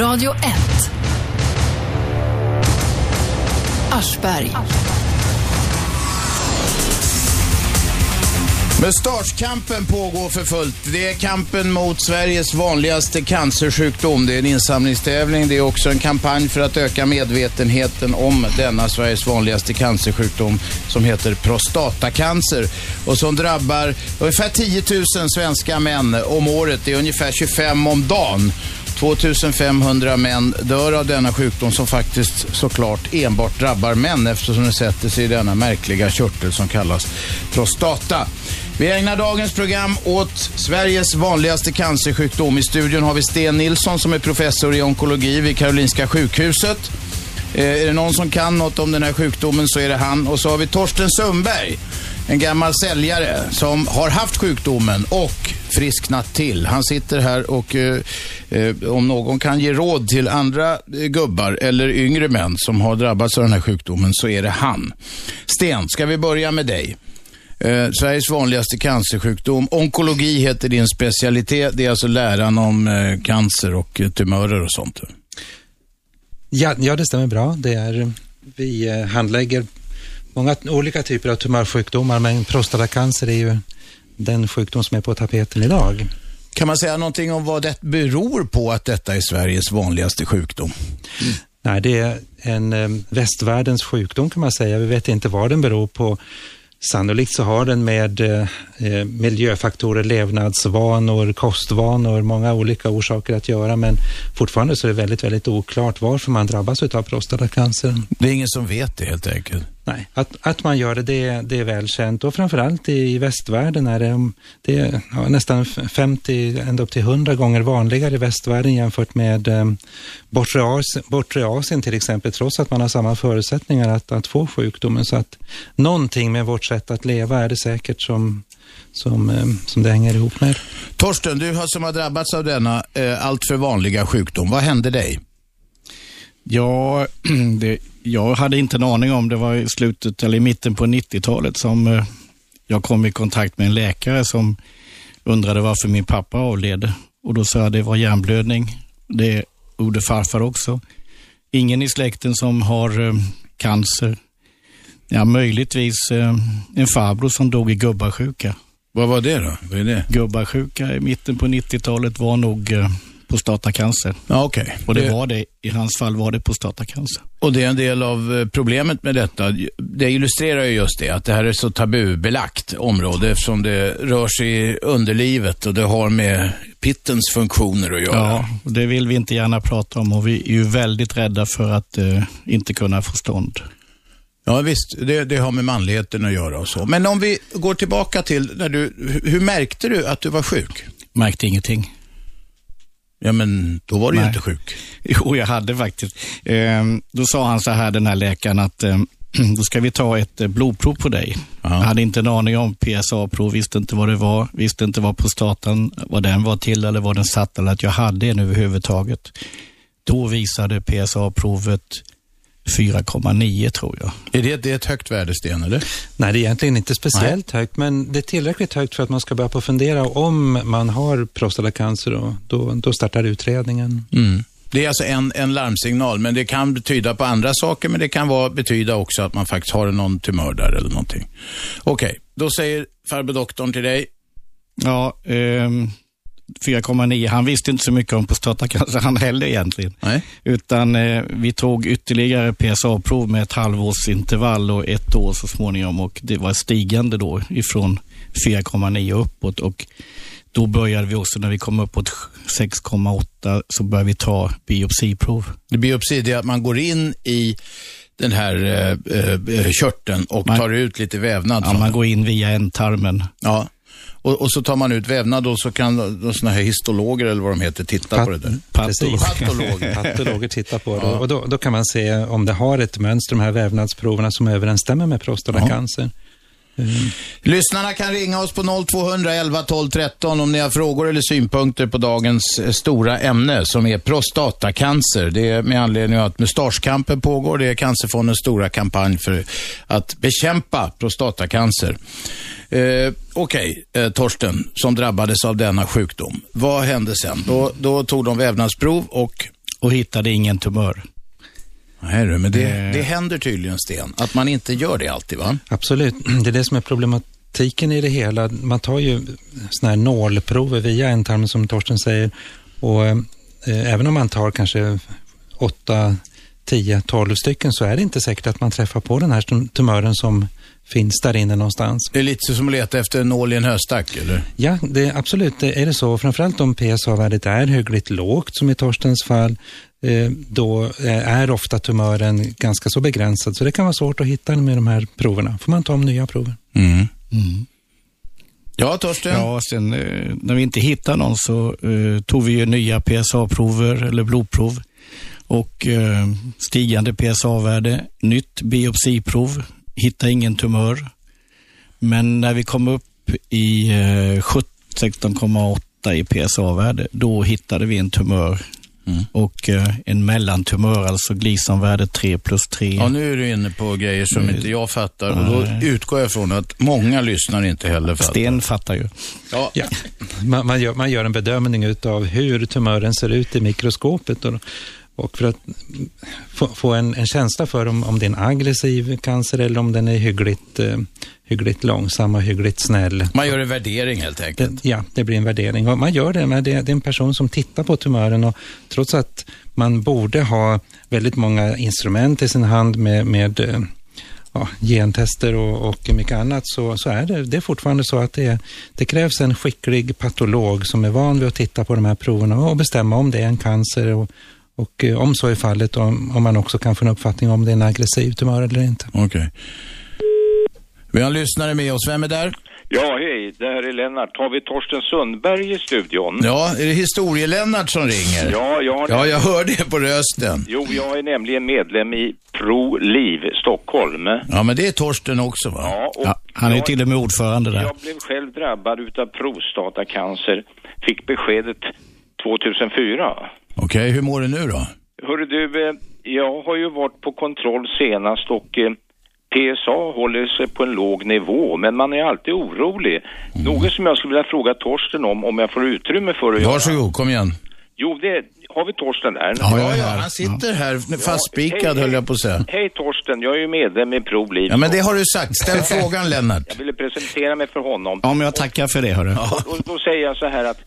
Radio 1. Aschberg. Mustaschkampen pågår för fullt. Det är kampen mot Sveriges vanligaste cancersjukdom. Det är en insamlingstävling. Det är också en kampanj för att öka medvetenheten om denna Sveriges vanligaste cancersjukdom som heter prostatacancer och som drabbar ungefär 10 000 svenska män om året. Det är ungefär 25 om dagen. 2500 män dör av denna sjukdom som faktiskt såklart enbart drabbar män eftersom den sätter sig i denna märkliga körtel som kallas prostata. Vi ägnar dagens program åt Sveriges vanligaste cancersjukdom. I studion har vi Sten Nilsson som är professor i onkologi vid Karolinska sjukhuset. Eh, är det någon som kan något om den här sjukdomen så är det han. Och så har vi Torsten Sundberg, en gammal säljare som har haft sjukdomen och frisknat till. Han sitter här och eh, eh, om någon kan ge råd till andra eh, gubbar eller yngre män som har drabbats av den här sjukdomen så är det han. Sten, ska vi börja med dig? Eh, Sveriges vanligaste cancersjukdom. Onkologi heter din specialitet. Det är alltså läran om eh, cancer och eh, tumörer och sånt. Ja, ja, det stämmer bra. Det är, vi eh, handlägger många olika typer av tumörsjukdomar, men prostatacancer är ju den sjukdom som är på tapeten idag. Kan man säga någonting om vad det beror på att detta är Sveriges vanligaste sjukdom? Mm. Nej, det är en eh, västvärldens sjukdom kan man säga. Vi vet inte vad den beror på. Sannolikt så har den med eh, eh, miljöfaktorer, levnadsvanor, kostvanor, många olika orsaker att göra, men fortfarande så är det väldigt, väldigt oklart varför man drabbas av prostatacancer. Det är ingen som vet det helt enkelt. Nej, att, att man gör det, det, det är välkänt och framförallt i västvärlden är det, det är ja, nästan 50, ända upp till 100 gånger vanligare i västvärlden jämfört med eh, bortre, Asien, bortre Asien till exempel, trots att man har samma förutsättningar att, att få sjukdomen. Så att någonting med vårt sätt att leva är det säkert som, som, eh, som det hänger ihop med. Torsten, du har, som har drabbats av denna eh, alltför vanliga sjukdom, vad hände dig? Ja, det, jag hade inte en aning om det var i slutet eller i mitten på 90-talet som eh, jag kom i kontakt med en läkare som undrade varför min pappa avled. Och då sa jag att det var hjärnblödning. Det gjorde farfar också. Ingen i släkten som har eh, cancer. Ja, möjligtvis eh, en farbror som dog i gubbasjuka. Vad var det då? Vad är det? Gubbasjuka i mitten på 90-talet var nog prostatacancer. Ja, okay. Och det, det, var det, i hans fall var det prostatacancer. Och det är en del av eh, problemet med detta. Det illustrerar ju just det, att det här är så tabubelagt område eftersom det rör sig i underlivet och det har med pittens funktioner att göra. Ja, det vill vi inte gärna prata om och vi är ju väldigt rädda för att eh, inte kunna få stånd. Ja visst, det, det, har med manligheten att göra och så. Men om vi går tillbaka till när du, hur märkte du att du var sjuk? Märkte ingenting. Ja, men då var du ju inte sjuk. Jo, jag hade faktiskt. Eh, då sa han så här, den här läkaren, att eh, då ska vi ta ett eh, blodprov på dig. Aha. Jag hade inte en aning om PSA-prov, visste inte vad det var, visste inte vad prostatan, vad den var till eller vad den satt eller att jag hade en överhuvudtaget. Då visade PSA-provet 4,9 tror jag. Är det, det är ett högt värde, Sten, eller? Nej, det är egentligen inte speciellt Nej. högt, men det är tillräckligt högt för att man ska börja på fundera om man har prostatacancer och då, då startar utredningen. Mm. Det är alltså en, en larmsignal, men det kan betyda på andra saker, men det kan vara, betyda också att man faktiskt har någon tumör där eller någonting. Okej, okay, då säger farbror doktorn till dig. Ja, um 4,9. Han visste inte så mycket om prostatacancer han heller egentligen. Nej. Utan eh, vi tog ytterligare PSA-prov med ett halvårsintervall och ett år så småningom och det var stigande då ifrån 4,9 uppåt och då började vi också när vi kom uppåt 6,8 så började vi ta biopsiprov. Biopsi det är att man går in i den här eh, eh, körteln och man, tar ut lite vävnad. Ja, man går in via ändtarmen. Ja. Och, och, så tar man ut vävnad och så kan sådana här histologer eller vad de heter titta Pat på det där. Patologer. Patologer titta på det. Ja. Och då, då, kan man se om det har ett mönster, de här vävnadsproverna som överensstämmer med prostatacancer. Ja. Mm. Lyssnarna kan ringa oss på 0211 12 13 om ni har frågor eller synpunkter på dagens eh, stora ämne som är prostatacancer. Det är med anledning av att mustaschkampen pågår. Det är Cancerfondens stora kampanj för att bekämpa prostatacancer. Eh, Okej, okay, eh, Torsten, som drabbades av denna sjukdom. Vad hände sen? Då, då tog de vävnadsprov och och hittade ingen tumör. Nej, men det, det händer tydligen, Sten, att man inte gör det alltid, va? Absolut, det är det som är problematiken i det hela. Man tar ju sådana här nålprover via ändtarmen som Torsten säger och eh, även om man tar kanske 8, 10, 12 stycken så är det inte säkert att man träffar på den här tumören som finns där inne någonstans. Det är lite som att leta efter en nål i en höstack, eller? Ja, det, absolut det är det så. Framförallt om PSA-värdet är hyggligt lågt, som i Torstens fall, eh, då är ofta tumören ganska så begränsad. Så det kan vara svårt att hitta med de här proverna. får man ta om nya prover. Mm. Mm. Ja, Torsten? Ja, sen eh, när vi inte hittade någon så eh, tog vi ju nya PSA-prover eller blodprov och eh, stigande PSA-värde, nytt biopsiprov, hitta ingen tumör. Men när vi kom upp i eh, 16,8 i PSA-värde, då hittade vi en tumör Mm. Och eh, en mellantumör, alltså Gleasonvärde 3 plus 3. Ja, nu är du inne på grejer som mm. inte jag fattar och då utgår jag från att många lyssnar inte heller fattar. Sten fattar ju. Ja. ja. Man, man, gör, man gör en bedömning av hur tumören ser ut i mikroskopet. Och, och för att få, få en, en, känsla för om, om det är en aggressiv cancer eller om den är hyggligt, eh, hyggligt långsam och hyggligt snäll. Man gör en värdering helt enkelt? Det, ja, det blir en värdering. Och man gör det, men det, det är en person som tittar på tumören och trots att man borde ha väldigt många instrument i sin hand med, med eh, ja, gentester och, och mycket annat så, så är det, det är fortfarande så att det, det krävs en skicklig patolog som är van vid att titta på de här proverna och bestämma om det är en cancer och, och eh, om så är fallet, om, om man också kan få en uppfattning om det är en aggressiv tumör eller inte. Okej. Okay. Vi har en lyssnare med oss. Vem är där? Ja, hej. Det här är Lennart. Har vi Torsten Sundberg i studion? Ja, är det historie-Lennart som ringer? Ja, jag har... Ja, jag hör det på rösten. Jo, jag är nämligen medlem i Pro Liv Stockholm. Ja, men det är Torsten också, va? Ja, och ja, han är jag, till och med ordförande där. Jag blev själv drabbad utav prostatacancer. Fick beskedet 2004. Okej, okay, hur mår du nu då? Hörru du, eh, jag har ju varit på kontroll senast och eh, PSA håller sig på en låg nivå, men man är alltid orolig. Mm. Något som jag skulle vilja fråga Torsten om, om jag får utrymme för att Varsågod, göra. kom igen. Jo, det har vi Torsten där? Ja, ja, ja han sitter här fastspikad ja, höll jag på att säga. Hej Torsten, jag är ju medlem i ProLiv. Ja, men det har du sagt. Ställ frågan Lennart. Jag ville presentera mig för honom. Ja, men jag tackar för det, hörru. Och, och, då säger jag så här att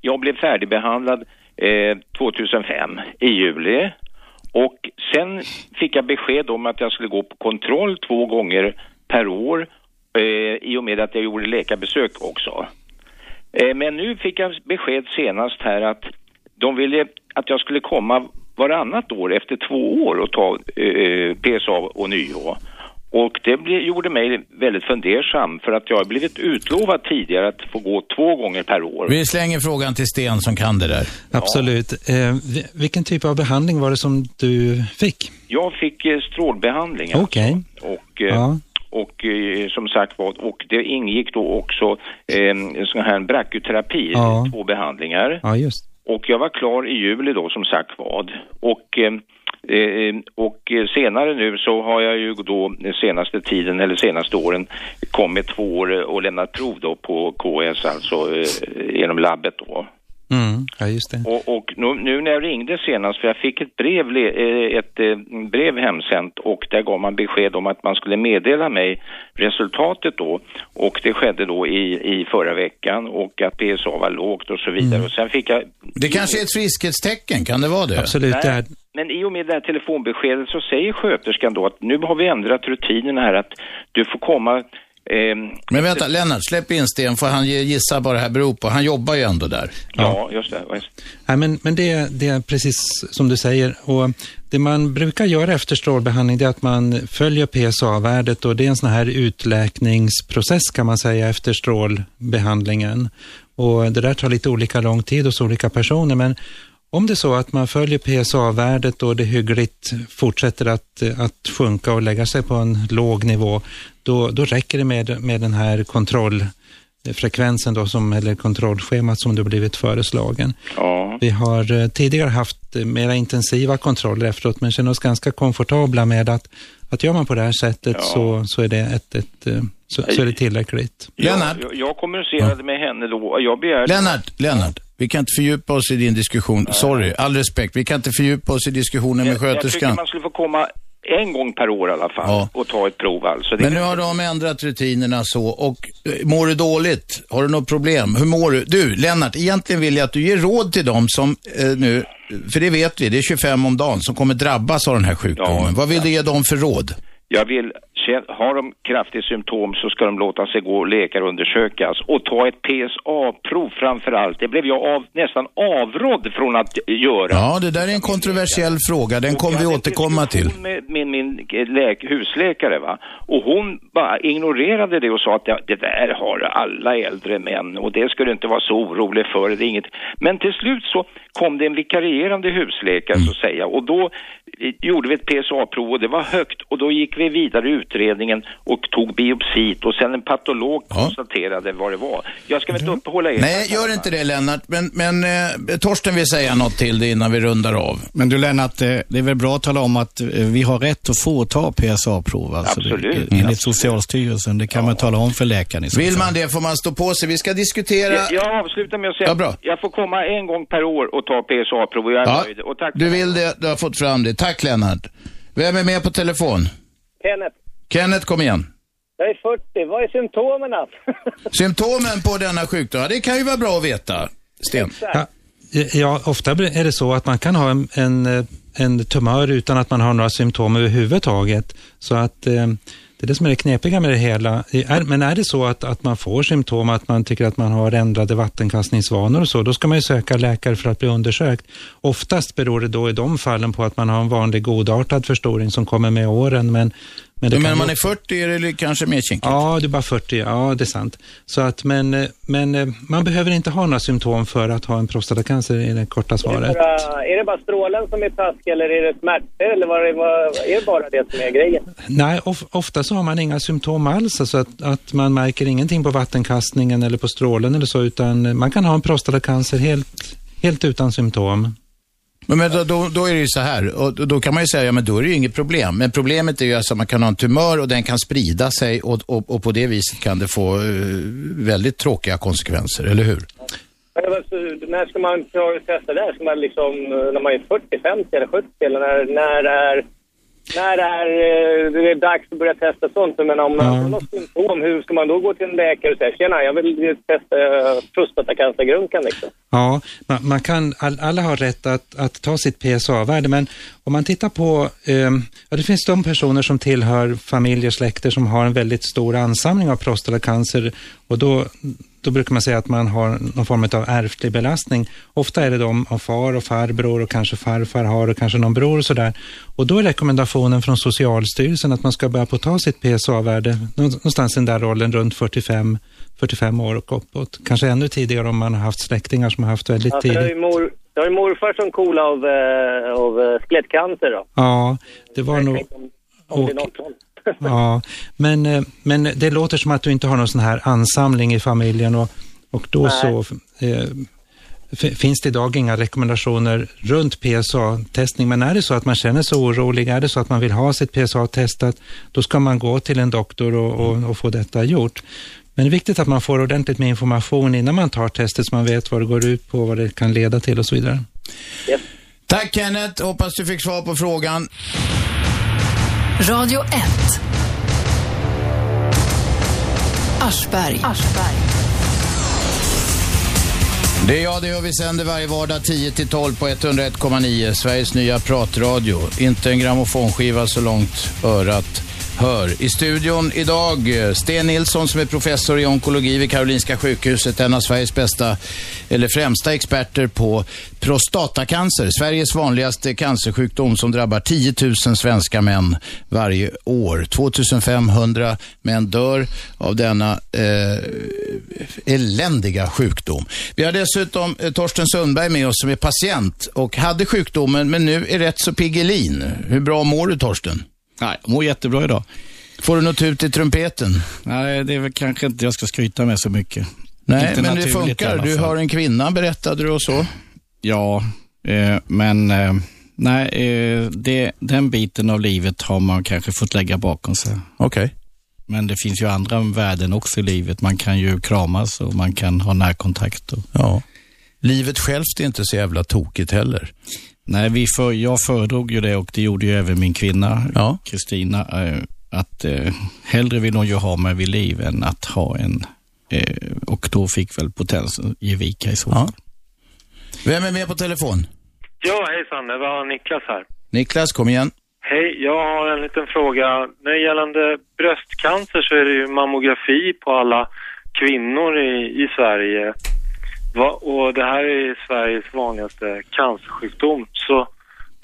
jag blev färdigbehandlad eh, 2005 i juli. Och sen fick jag besked om att jag skulle gå på kontroll två gånger per år eh, i och med att jag gjorde läkarbesök också. Eh, men nu fick jag besked senast här att de ville att jag skulle komma varannat år efter två år och ta eh, eh PSA och nyo. Och det gjorde mig väldigt fundersam för att jag har blivit utlovad tidigare att få gå två gånger per år. Vi slänger frågan till Sten som kan det där. Absolut. Eh, vilken typ av behandling var det som du fick? Jag fick eh, strålbehandling. Okej. Alltså. Och, eh, ja. och eh, som sagt var, och det ingick då också eh, sån här brachyterapi, ja. två behandlingar. Ja, just. Och jag var klar i juli då som sagt vad. Och Eh, Eh, eh, och senare nu så har jag ju då eh, senaste tiden eller senaste åren kommit två år och lämnat prov då på KS, alltså genom labbet då. Mm, ja, just det. Och, och nu, nu, när jag ringde senast, för jag fick ett brev, eh, ett brev hemsänt och där gav man besked om att man skulle meddela mig resultatet då och det skedde då i, i förra veckan och att PSA var lågt och så vidare mm. och sen fick jag... Det kanske är ett friskhetstecken, kan det vara det? Absolut, Nej, det är... Men i och med det här telefonbeskedet så säger sköterskan då att nu har vi ändrat rutinerna här att du får komma Men vänta, Lennart, släpp in Sten, för han gissa vad det här beror på. Han jobbar ju ändå där. Ja, just det. Nej, men men det, det är precis som du säger. Och det man brukar göra efter strålbehandling det är att man följer PSA-värdet och det är en sån här utläkningsprocess kan man säga efter strålbehandlingen. Och det där tar lite olika lång tid hos olika personer, men om det är så att man följer PSA-värdet och det hyggligt fortsätter att, att sjunka och lägga sig på en låg nivå, då, då räcker det med, med den här kontrollfrekvensen då som, eller kontrollschemat som du blivit föreslagen. Ja. Vi har eh, tidigare haft mera intensiva kontroller efteråt, men känner oss ganska komfortabla med att, att gör man på det här sättet ja. så, så är det ett, ett eh, så, så, är det tillräckligt. Lennart? Jag, jag kommunicerade ja. med henne då. Jag begärde... Lennart, Lennart. Vi kan inte fördjupa oss i din diskussion. Sorry, all respekt. Vi kan inte fördjupa oss i diskussionen med Jag, jag tycker sköterskan. man skulle få komma en gång per år i alla fall Ja. och ta ett prov alltså. Det Men nu har de ändrat rutinerna så och eh, mår du dåligt? Har du något problem? Hur mår du? Du, Lennart, egentligen vill jag att du ger råd till dem som eh, nu, för det vet vi, det är 25 om dagen som kommer drabbas av den här sjukdomen. Ja. Vad vill du ge dem för råd? Jag vill, har de kraftiga symptom så ska de låta sig gå och läkarundersökas och ta ett PSA-prov framför allt. Det blev jag av, nästan avrådd från att göra. Ja, det där är en kontroversiell fråga. Den kommer vi återkomma till. diskussion med min, läk, husläkare va. Och hon bara ignorerade det och sa att det, det där har alla äldre män och det skulle inte vara så orolig för. Det inget. Men till slut så kom det en vikarierande husläkare Mm. så att säga och då gjorde vi ett PSA-prov och det var högt och då gick vi vidare i utredningen och tog biopsit och sen en patolog Ja. konstaterade vad det var. Jag ska väl inte uppehålla er. Nej, gör inte det Lennart. Men, men eh, Torsten vill säga något till det innan vi rundar av. Men du Lennart, eh, det är väl bra att tala om att eh, vi har rätt att få ta PSA-prov. Alltså Absolut. Det, Mm. enligt Socialstyrelsen. Det kan man tala om för läkaren Vill man det får man stå på sig. Vi ska diskutera... Jag, jag avslutar med att säga Ja, bra. jag får komma en gång per år och ta PSA-prov och jag är Ja, nöjd. Och tack du vill det, du har fått fram det. Tack Lennart. Vem är med på telefon? Kenneth, Kenneth, kom igen. jag är 40. Vad är symptomen? Symptomen på denna sjukdom, det kan ju vara bra att veta. Sten. Ja, ja, ofta är det så att man kan ha en, en, eh, en tumör utan att man har några symptom överhuvudtaget. Så att eh, det är det som är det knepiga med det hela. Men är det så att, att man får symptom, att man tycker att man har ändrade vattenkastningsvanor och så, då ska man ju söka läkare för att bli undersökt. Oftast beror det då i de fallen på att man har en vanlig godartad förstoring som kommer med åren. Men, men Men man är 40 är det kanske mer kinkigt. Ja, du är bara 40. Ja, det är sant. Så att, men, men eh, man behöver inte ha några symptom för att ha en prostatacancer i det korta Är det, svaret. bara, är det bara strålen som är taskig eller är det smärtor eller vad, är- vad, är det bara det som är grejen? Nej, of, ofta så har man inga symptom alls, alltså att, att man märker ingenting på vattenkastningen eller på strålen eller så, utan man kan ha en prostatacancer helt, helt utan symptom. Men, men då, då, då är det ju så här, och då, kan man ju säga, ja men då är det ju inget problem. Men problemet är ju alltså att man kan ha en tumör och den kan sprida sig och, och, och på det viset kan det få eh, väldigt tråkiga konsekvenser, eller hur? Men När ska man testa det? här? Ska man liksom, eh, när man är 40, 50 eller 70 eller när, när är... När är eh, det är dags att börja testa sånt? Men om man har något symptom, hur ska man då gå till en läkare och säga tjena, jag vill testa eh, prostatacancergrunkan liksom? Ja, man, man kan, all, alla har rätt att, att ta sitt PSA-värde, men om man tittar på, eh, ja det finns de personer som tillhör familjer, släkter som har en väldigt stor ansamling av prostatacancer och då, då brukar man säga att man har någon form av ärftlig belastning. Ofta är det de av far och farbror och kanske farfar har och kanske någon bror och sådär. Och då är rekommendationen från Socialstyrelsen att man ska börja på ta sitt PSA-värde någonstans i den där åldern runt 45 45 år och uppåt. Kanske ännu tidigare om man har haft släktingar som har haft väldigt tidigt. Jag har ju morfar som cool av, eh, av eh, skelettcancer då. Ja, det var nog... Om, om det är Och- något sånt. Ja, men, eh, men det låter som att du inte har någon sån här ansamling i familjen och, och då Nej. så eh, finns det idag inga rekommendationer runt PSA-testning. Men är det så att man känner sig orolig, är det så att man vill ha sitt PSA testat, då ska man gå till en doktor och, och, och få detta gjort. Men det är viktigt att man får ordentligt med information innan man tar testet så man vet vad det går ut på, vad det kan leda till och så vidare. Yes. Tack Kenneth, hoppas du fick svar på frågan. Radio 1. Aschberg. Det är jag, det gör vi sänder varje vardag 10 till 12 på 101,9. Sveriges nya pratradio. Inte en grammofonskiva så långt örat hör. I studion idag eh, Sten Nilsson som är professor i onkologi vid Karolinska sjukhuset. En av Sveriges bästa, eller främsta experter på prostatacancer. Sveriges vanligaste cancersjukdom som drabbar 10 000 svenska män varje år. 2500 män dör av denna eh, eländiga sjukdom. Vi har dessutom eh, Torsten Sundberg med oss som är patient och hade sjukdomen men nu är rätt så pigg i lin. Hur bra mår du Torsten? Nej, mår jättebra idag. Får du något ut i trumpeten? Nej, det är väl kanske inte jag ska skryta med så mycket. Nej, Inte men det funkar. Du har en kvinna berättade du och så. Ja, eh, men eh, nej, eh, det, den biten av livet har man kanske fått lägga bakom sig. Okej. Men det finns ju andra värden också i livet. Man kan ju kramas och man kan ha närkontakt. Och, Ja. Livet självt är inte så jävla tokigt heller. Nej, vi för, jag föredrog ju det och det gjorde ju även min kvinna, Ja. Kristina, eh, att eh, hellre vill hon ju ha mig vid liv än att ha en, eh, och då fick väl potensen ge vika i så Ja. fall. Vem är med på telefon? Ja, hejsan. Det var Niklas här. Niklas, kom igen. Hej, jag har en liten fråga. När det gällande bröstcancer så är det ju mammografi på alla kvinnor i, i Sverige. Va, och det här är Sveriges vanligaste cancersjukdom. Så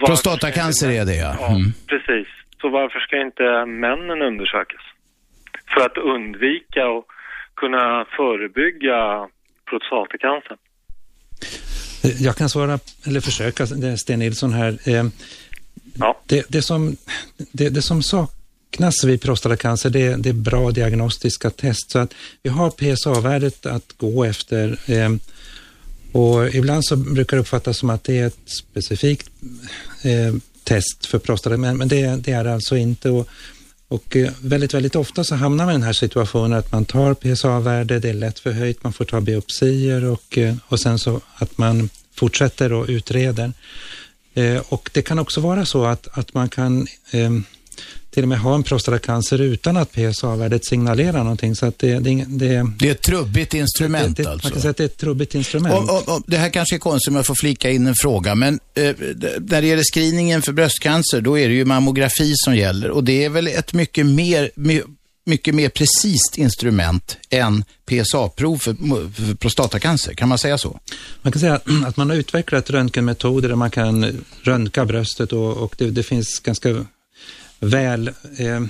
Prostatacancer inte- är det, ja. Ja, Mm. precis. Så varför ska inte männen undersökas? För att undvika och kunna förebygga prostatacancer. Jag kan svara, eller försöka, Sten Nilsson här. Eh, Ja. Det, det, som, det, det som saknas vid prostatacancer, det, det är bra diagnostiska test. Så att vi har PSA-värdet att gå efter. Och ibland så brukar det uppfattas som att det är ett specifikt eh, test för prostata, men, men det, det är det alltså inte. Och, och eh, väldigt, väldigt ofta så hamnar man i den här situationen att man tar PSA-värde, det är lätt förhöjt, man får ta biopsier och, eh, och sen så att man fortsätter och utreder. Eh, och det kan också vara så att, att man kan eh, till och med ha en prostatacancer utan att PSA-värdet signalerar någonting. Så att det, det, det, Det är ett trubbigt instrument det, det, alltså. Man kan säga att det är ett trubbigt instrument. Och, och, och, det här kanske är konstigt om jag får flika in en fråga, men eh, när det gäller screeningen för bröstcancer, då är det ju mammografi som gäller och det är väl ett mycket mer, my, mycket mer precis instrument än PSA-prov för, för prostatacancer. Kan man säga så? Man kan säga att- att man har utvecklat röntgenmetoder där man kan röntga bröstet och, och det, det finns ganska väl eh, eh,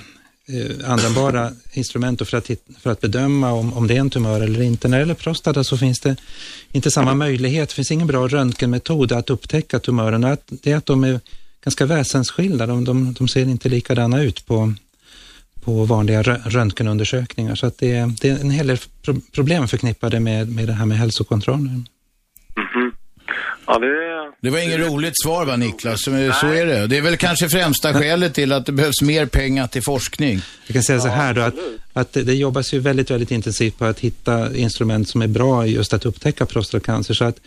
användbara instrument för att, för att bedöma om, om det är en tumör eller inte. När det gäller prostata så finns det inte samma möjlighet. Det finns ingen bra röntgenmetod att upptäcka tumörerna. Att- Det är att de är ganska väsensskilda. De, de, de ser inte likadana ut på, på vanliga röntgenundersökningar. Så att det, är- det är en hel del problem förknippade med, med det här med hälsokontrollen. Ja, det. Det var inget roligt svar va Niklas, så är det. Det är väl kanske främsta skälet till att det behövs mer pengar till forskning. Jag kan säga så här då, att, att det, det jobbas ju väldigt, väldigt intensivt på att hitta instrument som är bra just att upptäcka prostatacancer. Så att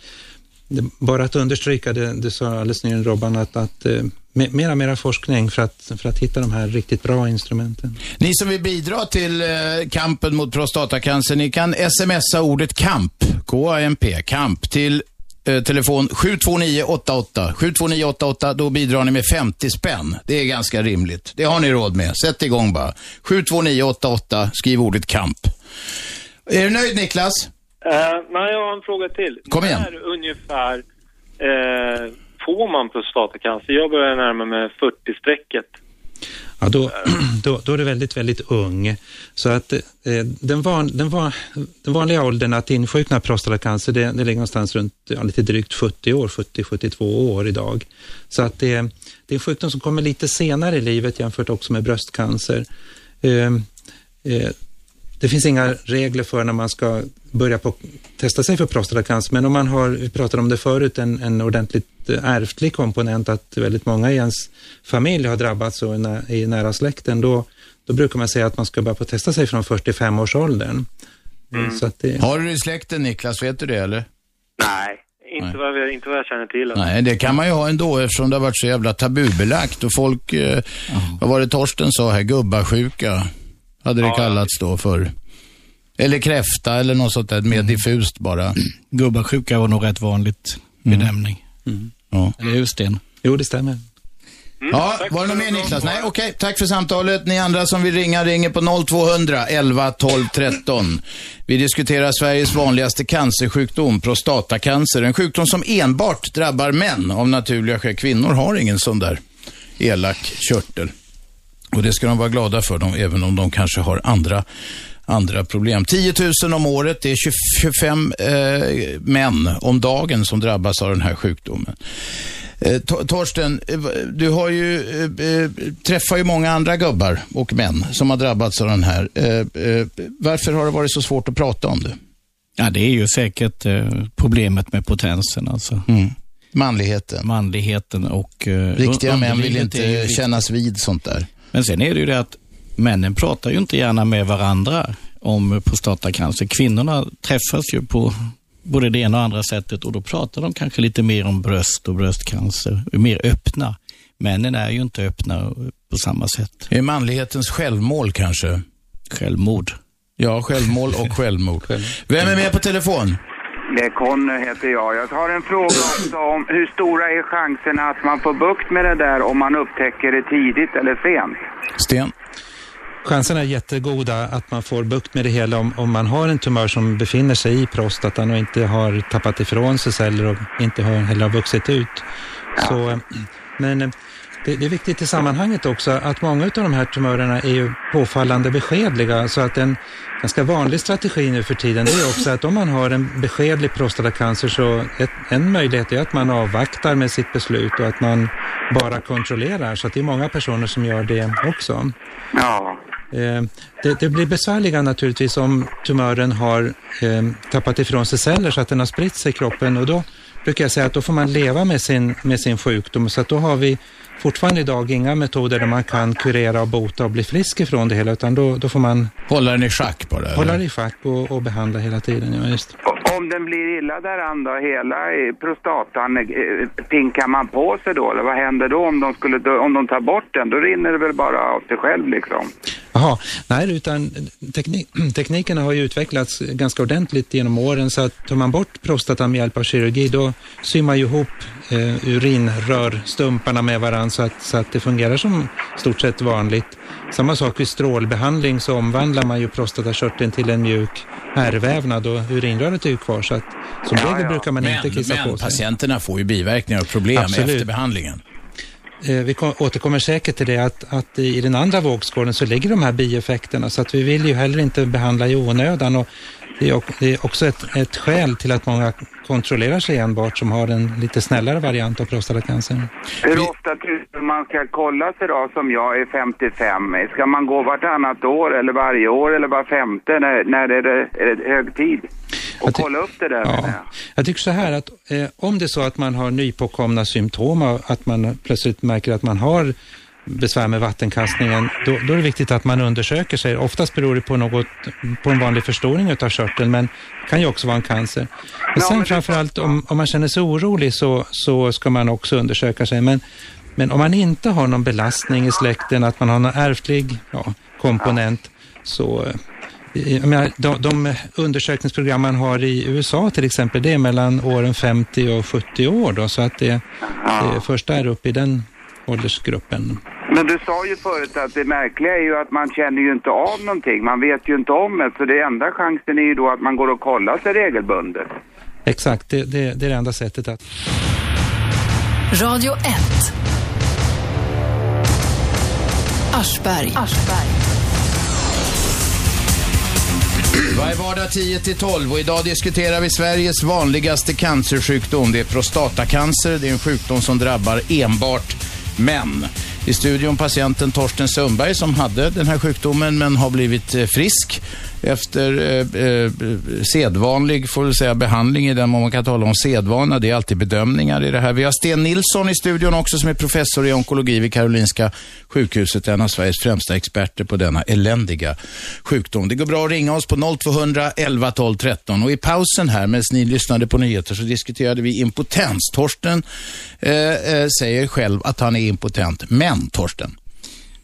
det, bara att understryka det, du sa alldeles nyligen Robban, att, att eh, me- mera, mera forskning för att, för att hitta de här riktigt bra instrumenten. Ni som vill bidra till eh, kampen mot prostatacancer, ni kan smsa ordet KAMP, K-A-M-P, KAMP till eh, telefon 72988. 72988, då bidrar ni med 50 spänn. Det är ganska rimligt. Det har ni råd med. Sätt igång bara. 72988, skriv ordet KAMP. Är du nöjd Niklas? Eh, nej, jag har en fråga till. Kom igen. När ungefär eh, får man prostatacancer? Jag börjar närma mig 40-strecket. Ja, då, då, då är du väldigt, väldigt ung. Så att eh, den, van, den, van, den vanliga åldern att insjukna prostatacancer, det, det ligger någonstans runt ja, lite drygt 70 år, 70-72 år idag. Så att det, det är en sjukdom som kommer lite senare i livet jämfört också med bröstcancer. Ehm, eh, eh, det finns inga regler för när man ska börja på testa sig för prostatacancer, men om man har, vi pratade om det förut, en, en ordentligt eh, ärftlig komponent, att väldigt många i ens familj har drabbats och i nä- i nära släkten, då, då brukar man säga att man ska börja på testa sig från 45-årsåldern. Mm. Så att det, Har du det i släkten Niklas, vet du det eller? Nej, inte, Vad, jag- inte vad jag känner till. Nej, det kan man ju ha ändå eftersom det har varit så jävla tabubelagt och folk, eh, vad var det Torsten sa här, gubbasjuka hade det Ja, kallats då för. Eller kräfta eller något sånt där, mer diffust bara. Gubbasjuka var nog rätt vanligt benämning. Ja. Eller hur Sten? jo, det stämmer. Ja, var det något mer Niklas? Nej, okej. Tack för samtalet. Ni andra som vill ringa, ringer på 0200 11 12 13. Vi diskuterar Sveriges vanligaste cancersjukdom, prostatacancer. En sjukdom som enbart drabbar män av naturliga skäl. Kvinnor har ingen sån där elak körtel. Och det ska de vara glada för, dem, även om de kanske har andra, andra problem. 10 000 om året, det är 20, 25 eh, män om dagen som drabbas av den här sjukdomen. Eh, Tor- Torsten, eh, du har ju, eh, eh, träffar ju många andra gubbar och män som har drabbats av den här. Eh, varför har det varit så svårt att prata om det? Ja, det är ju säkert problemet med potensen, alltså. Mm. Manligheten. Manligheten och... Riktiga män vill inte kännas vid sånt där. Men sen är det ju det att männen pratar ju inte gärna med varandra om prostatacancer. Kvinnorna träffas ju på både det ena och andra sättet och då pratar de kanske lite mer om bröst och bröstcancer, mer öppna. Männen är ju inte öppna på samma sätt. Det är manlighetens självmål kanske? Självmord. Ja, självmål och självmord. Vem är med på telefon? Det är Conny heter jag. Jag har en fråga också om hur stora är chanserna att man får bukt med det där om man upptäcker det tidigt eller sent? Sten? Chanserna är jättegoda att man får bukt med det hela om, om man har en tumör som befinner sig i prostatan och inte har tappat ifrån sig celler och inte har, heller har vuxit ut. Så, men eh, det, det, är viktigt i sammanhanget också att många av de här tumörerna är ju påfallande beskedliga så att en ganska vanlig strategi nu för tiden det är också att om man har en beskedlig prostatacancer så ett, en möjlighet är att man avvaktar med sitt beslut och att man bara kontrollerar så att det är många personer som gör det också. Ja. Eh, det, det, blir besvärliga naturligtvis om tumören har eh, tappat ifrån sig celler så att den har spritt sig i kroppen och då brukar jag säga att då får man leva med sin, med sin sjukdom så att då har vi fortfarande idag inga metoder där man kan kurera och bota och bli frisk ifrån det hela utan då, då får man hålla den i schack bara? Hålla den i schack och, och behandla hela tiden, ja just. Om den blir illa däran då, hela prostatan, eh, pinkar man på sig då? Eller vad händer då om de, skulle, om de tar bort den? Då rinner det väl bara av sig själv liksom? Jaha, nej utan teknik, teknikerna har ju utvecklats ganska ordentligt genom åren så att tar man bort prostatan med hjälp av kirurgi då syr man ju ihop eh, urinrörstumparna med varandra så att, så att det fungerar som stort sett vanligt. Samma sak vid strålbehandling så omvandlar man ju prostatakörteln till en mjuk ärrvävnad och urinröret är ju kvar så att som ja, regel ja. brukar man men, inte kissa men, på sig. Men patienterna får ju biverkningar och problem Absolut. efter behandlingen. Eh, vi återkommer säkert till det att, att i den andra vågskålen så ligger de här bieffekterna så att vi vill ju heller inte behandla i onödan och det är också ett, ett skäl till att många kontrollerar sig enbart som har en lite snällare variant av prostatacancer. Hur ofta tycker man ska kolla sig då som jag är 55? Ska man gå vartannat år eller varje år eller var femte när, när det är, är det hög tid? Och kolla upp det där ja. jag. jag tycker så här att eh, om det är så att man har nypåkomna symptom att man plötsligt märker att man har besvär med vattenkastningen, då, då, är det viktigt att man undersöker sig. Oftast beror det på, något, på en vanlig förstoring av körteln, men det kan ju också vara en cancer. Men ja, sen men framförallt om, om man känner sig orolig så, så ska man också undersöka sig. Men, men om man inte har någon belastning i släkten, att man har någon ärftlig ja, komponent, så Menar, de, de undersökningsprogram man har i USA till exempel, det är mellan åren 50 och 70 år då, så att det, det första är uppe i den åldersgruppen. Men du sa ju förut att det märkliga är ju att man känner ju inte av någonting. Man vet ju inte om det. Så det enda chansen är ju då att man går och kollar sig regelbundet. Exakt, det, det, det är det enda sättet att... Radio 1 Aschberg. Aschberg. Varje vardag 10-12 och idag diskuterar vi Sveriges vanligaste cancersjukdom. Det är prostatacancer. Det är en sjukdom som drabbar enbart män. I studion patienten Torsten Sundberg som hade den här sjukdomen men har blivit eh, frisk efter eh, eh, sedvanlig, får vi säga, behandling i den mån man kan tala om sedvana. Det är alltid bedömningar i det här. Vi har Sten Nilsson i studion också som är professor i onkologi vid Karolinska sjukhuset, en av Sveriges främsta experter på denna eländiga sjukdom. Det går bra att ringa oss på 0200 11 12 13 och i pausen här, medan ni lyssnade på nyheter, så diskuterade vi impotens. Torsten eh, eh säger själv att han är impotent, men Torsten,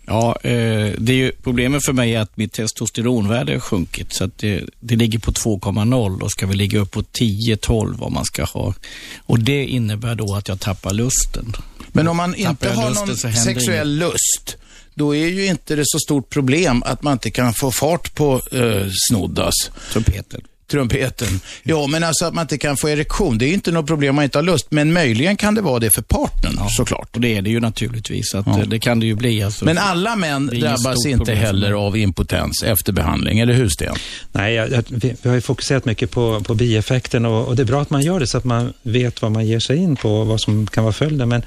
Ja, eh, det är ju, problemet för mig är att mitt testosteronvärde har sjunkit. Så att det, det ligger på 2,0 och ska vi ligga upp på 10-12 om man ska ha. Och det innebär då att jag tappar lusten. Men om man inte har någon sexuell inget. lust, då är ju inte det så stort problem att man inte kan få fart på eh, snoddas. Trumpeten trumpeten. Ja, men alltså att man inte kan få erektion, det är inte något problem om man inte har lust. Men möjligen kan det vara det för partnern ja, såklart. Och det är det ju naturligtvis. Att ja. Det kan det ju bli. Alltså, men alla män drabbas inte heller av impotens efter behandling, eller hur Sten? Nej, jag, jag, vi, vi, har ju fokuserat mycket på, på bieffekten och, och, det är bra att man gör det så att man vet vad man ger sig in på och vad som kan vara följden. Men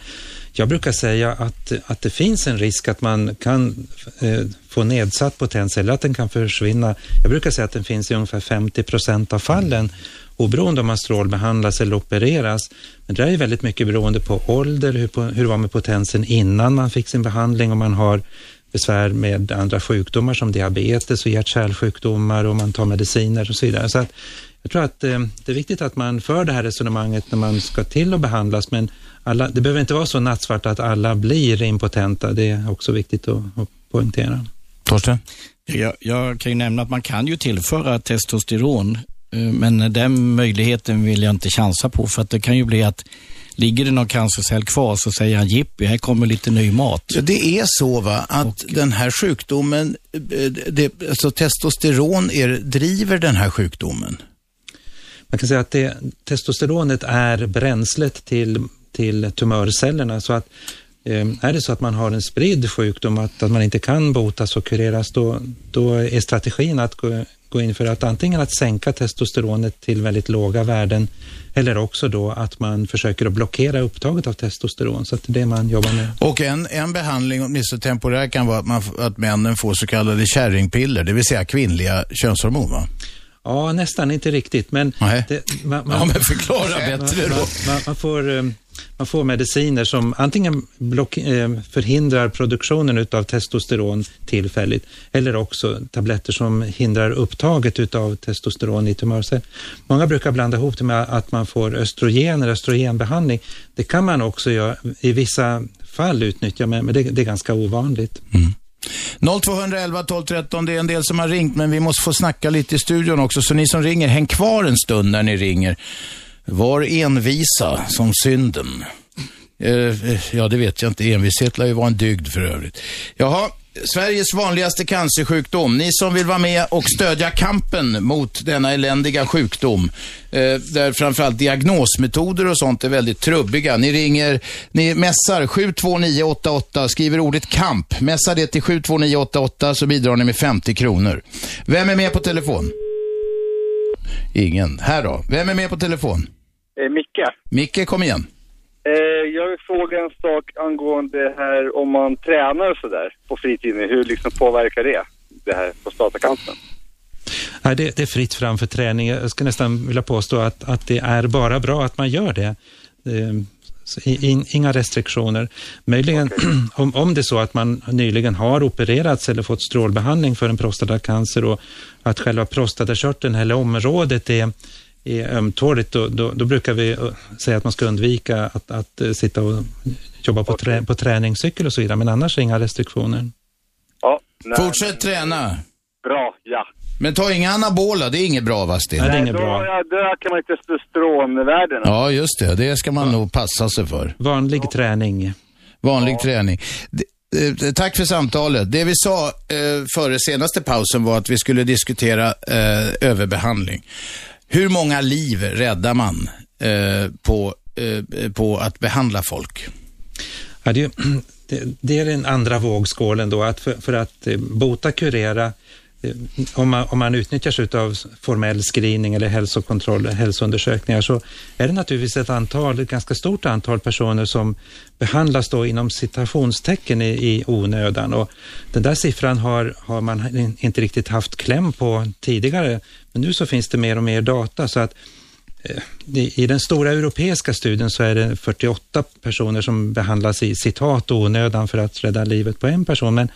jag brukar säga att, att det finns en risk att man kan eh, få nedsatt potens eller att den kan försvinna. Jag brukar säga att den finns i ungefär 50 procent av fallen oberoende om man strålbehandlas eller opereras. Men det är väldigt mycket beroende på ålder, hur, hur det var med potensen innan man fick sin behandling, om man har besvär med andra sjukdomar som diabetes och hjärt-kärlsjukdomar och man tar mediciner och så vidare. Så att jag tror att eh, det är viktigt att man för det här resonemanget när man ska till och behandlas, men alla, det behöver inte vara så nattsvart att alla blir impotenta. Det är också viktigt att, att poängtera. Torsten? Jag, jag kan ju nämna att man kan ju tillföra testosteron, eh, men den möjligheten vill jag inte chansa på, för att det kan ju bli att Ligger det någon cancercell kvar så säger han jippi, här kommer lite ny mat. Ja, det är så va, att och, den här sjukdomen, eh, det, alltså testosteron är, driver den här sjukdomen? Man kan säga att det, testosteronet är bränslet till, till tumörcellerna. Så att eh, är det så att man har en spridd sjukdom, att, att man inte kan botas och kureras, då, då är strategin att gå, gå in för att antingen att sänka testosteronet till väldigt låga värden eller också då att man försöker att blockera upptaget av testosteron. Så att det är det man jobbar med. Och en, en behandling, åtminstone temporär, kan vara att, man, att männen får så kallade kärringpiller, det vill säga kvinnliga könshormon va? Ja, nästan inte riktigt. Men det, man, man, ja, men förklara bättre då. Man, man, får, eh, man får mediciner som antingen block, eh, förhindrar produktionen av testosteron tillfälligt eller också tabletter som hindrar upptaget av testosteron i tumörceller. Många brukar blanda ihop det med att man får östrogen eller östrogenbehandling. Det kan man också göra i vissa fall utnyttja, men det, det är ganska ovanligt. Mm. 0211 12 13, det är en del som har ringt, men vi måste få snacka lite i studion också. Så ni som ringer, häng kvar en stund när ni ringer. Var envisa som synden. Eh, ja, det vet jag inte. Envishet lär ju vara en dygd för övrigt. Jaha, Sveriges vanligaste cancersjukdom. Ni som vill vara med och stödja kampen mot denna eländiga sjukdom, eh, där framförallt diagnosmetoder och sånt är väldigt trubbiga. Ni ringer, ni mässar 72988, skriver ordet kamp. Mässar det till 72988 så bidrar ni med 50 kronor. Vem är med på telefon? Ingen. Här då. Vem är med på telefon? Eh, Micke. Micke, kom igen. Eh, jag vill fråga en sak angående här om man tränar och sådär på fritiden. Hur liksom påverkar det, det här prostatacancern? Nej, det, det, är fritt fram för träning. Jag skulle nästan vilja påstå att, att det är bara bra att man gör det. In, inga restriktioner. Möjligen okay. om, om det är så att man nyligen har opererats eller fått strålbehandling för en prostatacancer och att själva prostatakörteln eller området är är ömtåligt, då, då, då, brukar vi uh, säga att man ska undvika att, att uh, sitta och jobba på, trä, på träningscykel och så vidare, men annars inga restriktioner. Ja, nej, Fortsätt träna. Bra, ja. Men ta inga anabola, det är inget bra va, Sten? Nej, det är inget bra. Ja, då ökar man testosteronvärdena. Ja, just det. Det ska man ja. nog passa sig för. Vanlig ja. träning. Vanlig ja. träning. Eh, tack för samtalet. Det vi sa eh, före senaste pausen var att vi skulle diskutera eh, överbehandling. Hur många liv räddar man eh, på, eh, på att behandla folk? Ja, det, det, det, är den andra vågskålen då, att för, för att eh, bota, kurera, om man, om man utnyttjar sig av formell screening eller hälsokontroll, hälsoundersökningar, så är det naturligtvis ett antal, ett ganska stort antal personer som behandlas då inom citationstecken i, i onödan. Och den där siffran har, har man inte riktigt haft kläm på tidigare, men nu så finns det mer och mer data så att eh, i den stora europeiska studien så är det 48 personer som behandlas i citat onödan för att rädda livet på en person. Men,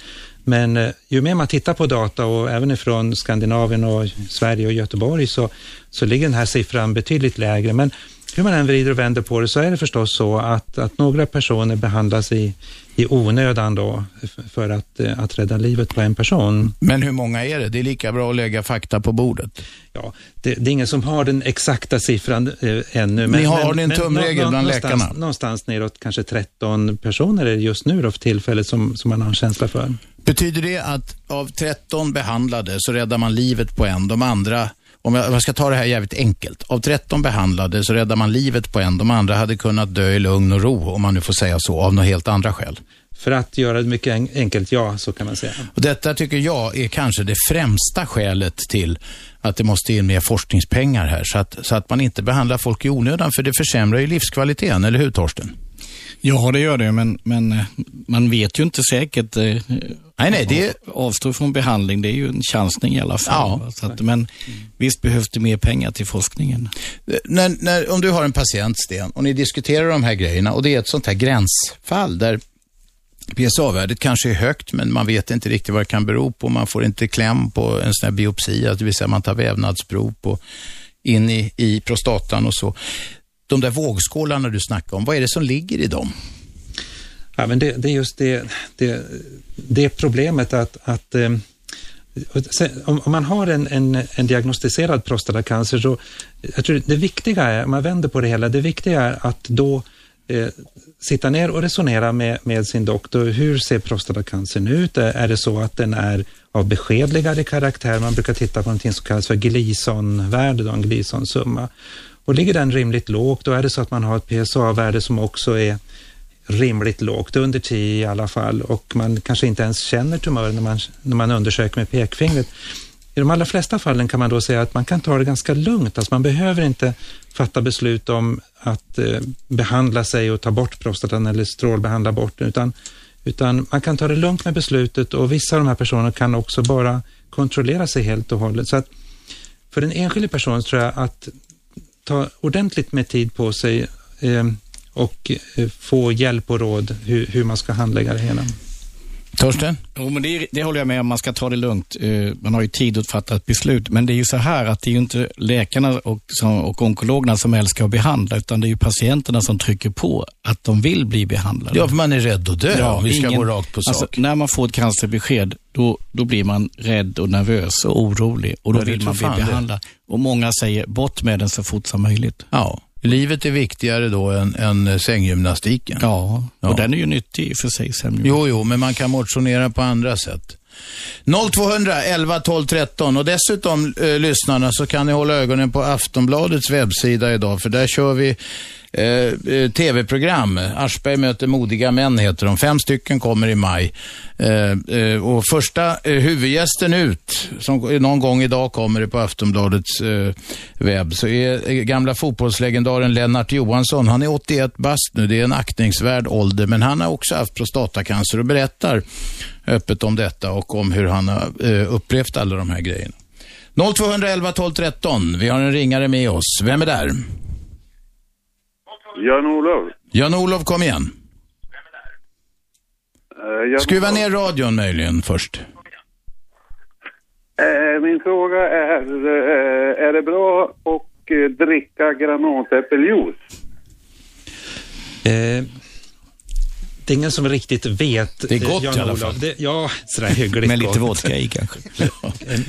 men eh, ju mer man tittar på data och även ifrån Skandinavien och Sverige och Göteborg så, så ligger den här siffran betydligt lägre. Men hur man än vrider och vänder på det så är det förstås så att, att några personer behandlas i, i onödan då för att, eh, att rädda livet på en person. Men hur många är det? Det är lika bra att lägga fakta på bordet. Ja, det, det är ingen som har den exakta siffran eh, ännu. Men, Ni har men, en tumregel bland läkarna? Någonstans neråt kanske 13 personer är det just nu då för tillfället som, som man har en känsla för. Betyder det att av 13 behandlade så räddar man livet på en, de andra om jag, ska ta det här jävligt enkelt. Av 13 behandlade så räddar man livet på en. De andra hade kunnat dö i lugn och ro, om man nu får säga så, av några helt andra skäl. För att göra det mycket enkelt, ja, så kan man säga. Och detta tycker jag är kanske det främsta skälet till att det måste in mer forskningspengar här, så att, så att man inte behandlar folk i onödan, för det försämrar ju livskvaliteten, eller hur Torsten? Ja, det gör det, men, men eh, man vet ju inte säkert. Eh, nej, nej, det... Avstå från behandling, det är ju en chansning i alla fall. Ja. Att, men visst behövs det mer pengar till forskningen. När, när, om du har en patient, Sten, och ni diskuterar de här grejerna och det är ett sånt här gränsfall där PSA-värdet kanske är högt, men man vet inte riktigt vad det kan bero på. Man får inte kläm på en sån här biopsi, det vill säga man tar vävnadsprov på in i, i prostatan och så. De där vågskålarna du snackade om, vad är det som ligger i dem? Ja, men det, det är just det, det, det problemet att, att eh, om, man har en, en, en, diagnostiserad prostatacancer så jag tror det viktiga är, om man vänder på det hela, det viktiga är att då eh, sitta ner och resonera med, med sin doktor. Hur ser prostatacancern ut? Eh, är det så att den är av beskedligare karaktär? Man brukar titta på någonting som kallas för Gleason-värde, en Gleason-summa. Och ligger den rimligt lågt, då är det så att man har ett PSA-värde som också är rimligt lågt, under 10 i alla fall, och man kanske inte ens känner tumören när man, när man undersöker med pekfingret. I de allra flesta fallen kan man då säga att man kan ta det ganska lugnt, alltså man behöver inte fatta beslut om att eh, behandla sig och ta bort prostatan eller strålbehandla bort den, utan, utan man kan ta det lugnt med beslutet och vissa av de här personerna kan också bara kontrollera sig helt och hållet. Så att för den enskilde personen tror jag att ta ordentligt med tid på sig eh, och eh, få hjälp och råd hur, hur man ska handlägga det hela. Torsten? Jo, men det, det, håller jag med om. Man ska ta det lugnt. Eh, man har ju tid att fatta ett beslut. Men det är ju så här att det är ju inte läkarna och, och onkologerna som älskar att behandla, utan det är ju patienterna som trycker på att de vill bli behandlade. Ja, för man är rädd att dö ja, vi ska ingen, gå rakt på sak. Alltså, när man får ett cancerbesked, då, då blir man rädd och nervös och orolig och då vill man bli behandlad. Och många säger, bort med den så fort som möjligt. Ja. Livet är viktigare då än, än sänggymnastiken. Ja, och ja. den är ju nyttig i för sig. Jo, jo, men man kan motionera på andra sätt. 0200 11 12 13 och dessutom eh, lyssnarna så kan ni hålla ögonen på Aftonbladets webbsida idag för där kör vi Eh, eh, tv-program. Aschberg möter modiga män heter de. Fem stycken kommer i maj. Eh, eh och första eh, huvudgästen ut, som någon gång idag kommer det på Aftonbladets eh, webb, så är eh, gamla fotbollslegendaren Lennart Johansson. Han är 81 bast nu. Det är en aktningsvärd ålder, men han har också haft prostatacancer och berättar öppet om detta och om hur han har upplevt alla de här grejerna. 0211 12 13. Vi har en ringare med oss. Vem är där? Jan-Olov. Jan-Olov, kom igen. Uh, Skruva ner radion möjligen först. Uh, min fråga är, uh, är det bra att dricka granatäppeljuice? Det är ingen som riktigt vet. Det är gott Jan i alla fall. Det, ja, sådär hyggligt Med lite vodka i kanske.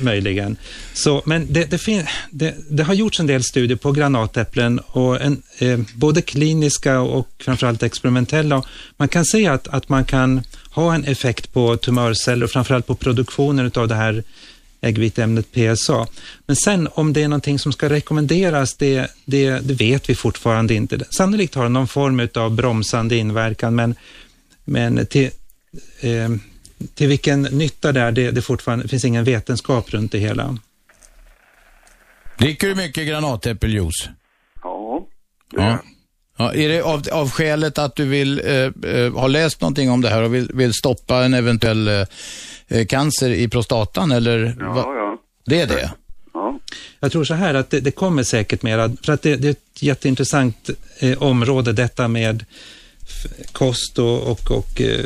Möjligen. Så, men det, det, fin, det, det, har gjorts en del studier på granatäpplen, och en, eh, både kliniska och framförallt experimentella. Man kan se att, att man kan ha en effekt på tumörceller och framförallt på produktionen av det här äggviteämnet PSA. Men sen om det är någonting som ska rekommenderas, det, det, det vet vi fortfarande inte. Sannolikt har det någon form av bromsande inverkan, men men till, eh, till vilken nytta det är, det, det fortfarande finns ingen vetenskap runt det hela. Dricker du mycket granatäppeljuice? Ja. ja. Ja, är det av, av skälet att du vill eh, eh, ha läst någonting om det här och vill, vill stoppa en eventuell eh, eh cancer i prostatan eller? Ja, ja. Det är det? Ja. Jag tror så här att det, det kommer säkert mera, för att det, det är ett jätteintressant eh, område detta med kost och, och, och eh,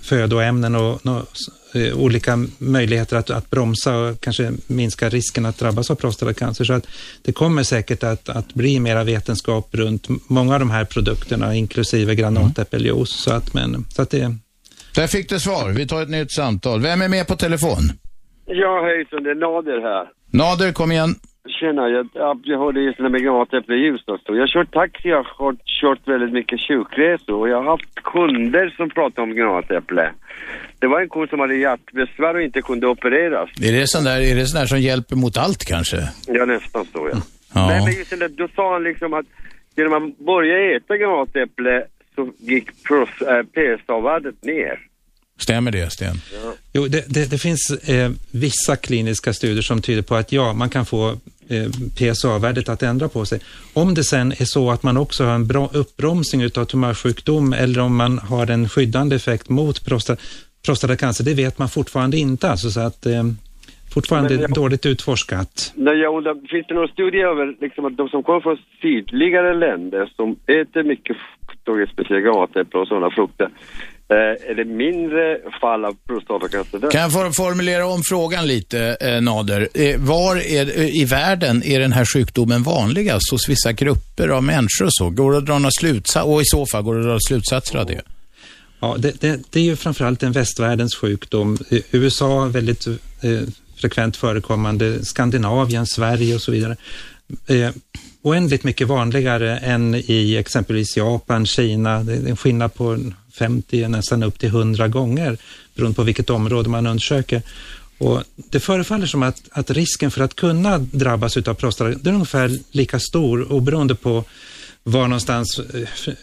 födoämnen och, och eh, olika möjligheter att, att bromsa och kanske minska risken att drabbas av prostatacancer. Så att det kommer säkert att, att bli mera vetenskap runt många av de här produkterna, inklusive granatäppeljuice. Så att, men, så att det... Där fick du svar. Vi tar ett nytt samtal. Vem är med på telefon? Ja, hejsan. Det är Nader här. Nader, kom igen. Tjena, jag, jag hörde just det med granatäpple i Ljusdal. Jag har kört taxi, jag har kört väldigt mycket sjukresor och jag har haft kunder som pratar om granatäpple. Det var en kund som hade hjärtbesvär och inte kunde opereras. Är det sån där, är det sån där som hjälper mot allt kanske? Ja, nästan så ja. ja. Nej, men just det, då sa han liksom att genom att börja äta granatäpple så gick äh, PSA-värdet ner. Stämmer det, Sten? Ja. Jo, det, det, det finns eh, vissa kliniska studier som tyder på att ja, man kan få eh, PSA-värdet att ändra på sig. Om det sen är så att man också har en bra uppbromsning av tumörsjukdom eller om man har en skyddande effekt mot prostat, prostatacancer, det vet man fortfarande inte. Alltså, så att, eh, fortfarande jag, dåligt utforskat. Nej, jag undrar, finns det någon studie över liksom, att de som kommer från sydligare länder som äter mycket frukt och speciellt granatäpple och sådana frukter Eh, är det mindre fall av prostatacancer? Kan jag få formulera om frågan lite, eh, Nader? Eh, var är, i världen är den här sjukdomen vanligast hos vissa grupper av människor och så? Går det att dra några slutsatser? Och i så fall, går det att dra slutsatser av det? Ja, det, det, det är ju framförallt en västvärldens sjukdom. I USA väldigt eh, frekvent förekommande, Skandinavien, Sverige och så vidare. Eh, oändligt mycket vanligare än i exempelvis Japan, Kina. Det är en skillnad på 50, nästan upp till 100 gånger beroende på vilket område man undersöker. Och det förefaller som att, att risken för att kunna drabbas av prostata, är ungefär lika stor oberoende på var någonstans, eh,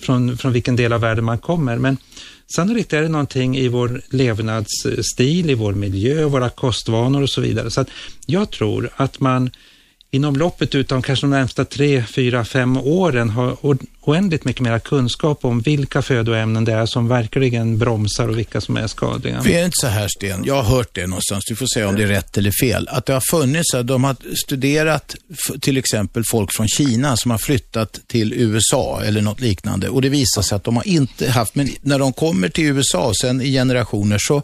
från, från vilken del av världen man kommer. Men sannolikt är det någonting i vår levnadsstil, i vår miljö, våra kostvanor och så vidare. Så att jag tror att man inom loppet utav kanske de närmsta tre, fyra, fem åren har o- oändligt mycket mer kunskap om vilka födoämnen det är som verkligen bromsar och vilka som är skadliga. För är det inte så här, Sten, jag har hört det någonstans, du får säga om det är rätt eller fel, att det har funnits, att de har studerat till exempel folk från Kina som har flyttat till USA eller något liknande. Och det visar sig att de har inte haft, men när de kommer till USA sen i generationer så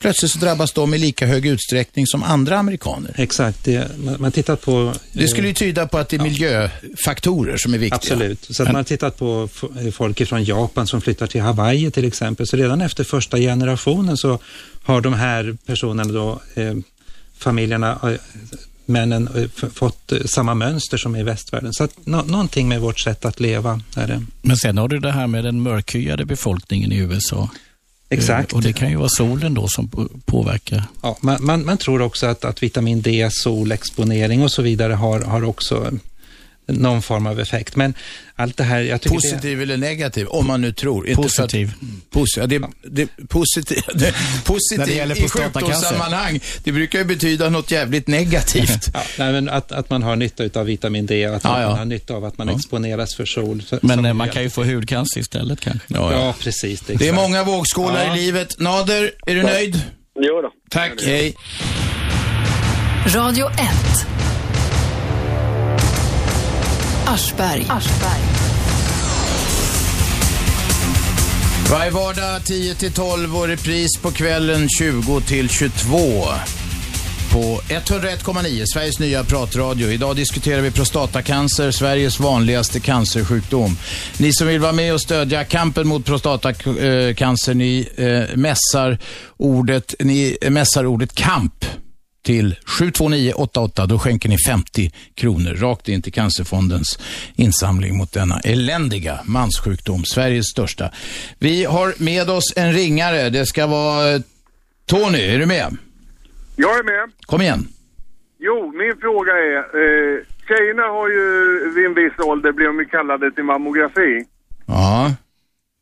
plötsligt så drabbas de i lika hög utsträckning som andra amerikaner. Exakt, det, man tittat på... Det skulle ju tyda på att det är miljöfaktorer som är viktiga. Absolut. Så att Men- man har tittat på f- folk från Japan som flyttar till Hawaii till exempel. Så redan efter första generationen så har de här personerna då, eh, familjerna, eh, männen, eh, fått eh, samma mönster som i västvärlden. Så att nå- någonting med vårt sätt att leva är det. Men sen har du det här med den mörkhyade befolkningen i USA. Exakt. Eh, Och det kan ju vara solen då som på- påverkar. Ja, man, man, man tror också att, att vitamin D, solexponering och så vidare har, har också någon form av effekt. Men allt det här, jag tycker det, Positiv eller negativ, om man nu tror. För att- Positiv. Ja, det, det, positiv, det, det i sjukdomssammanhang, det brukar ju betyda något jävligt negativt. Ja, nej, men att, att man har nytta av vitamin D, att Ja, ja. man har nytta av att man exponeras för sol. Så, Men eh, man kan ju få hudcancer istället kanske. Ja, Ja, ja. precis. Det är exakt. många vågskålar Ja. i livet. Nader, är du nöjd? Jo då. Tack. Hej. Radio 1. Aschberg. Varje vardag 10 till 12 och repris på kvällen 20 till 22. På 101,9, Sveriges nya pratradio. Idag diskuterar vi prostatacancer, Sveriges vanligaste cancersjukdom. Ni som vill vara med och stödja kampen mot prostatacancer, ni eh, mässar ordet, ni mässar ordet kamp till 72988. Då skänker ni 50 kronor rakt in till Cancerfondens insamling mot denna eländiga manssjukdom, Sveriges största. Vi har med oss en ringare. Det ska vara eh, Tony, är du med? Jag är med. Kom igen. Jo, min fråga är, eh, tjejerna har ju vid en viss ålder blivit kallade till mammografi. Ja.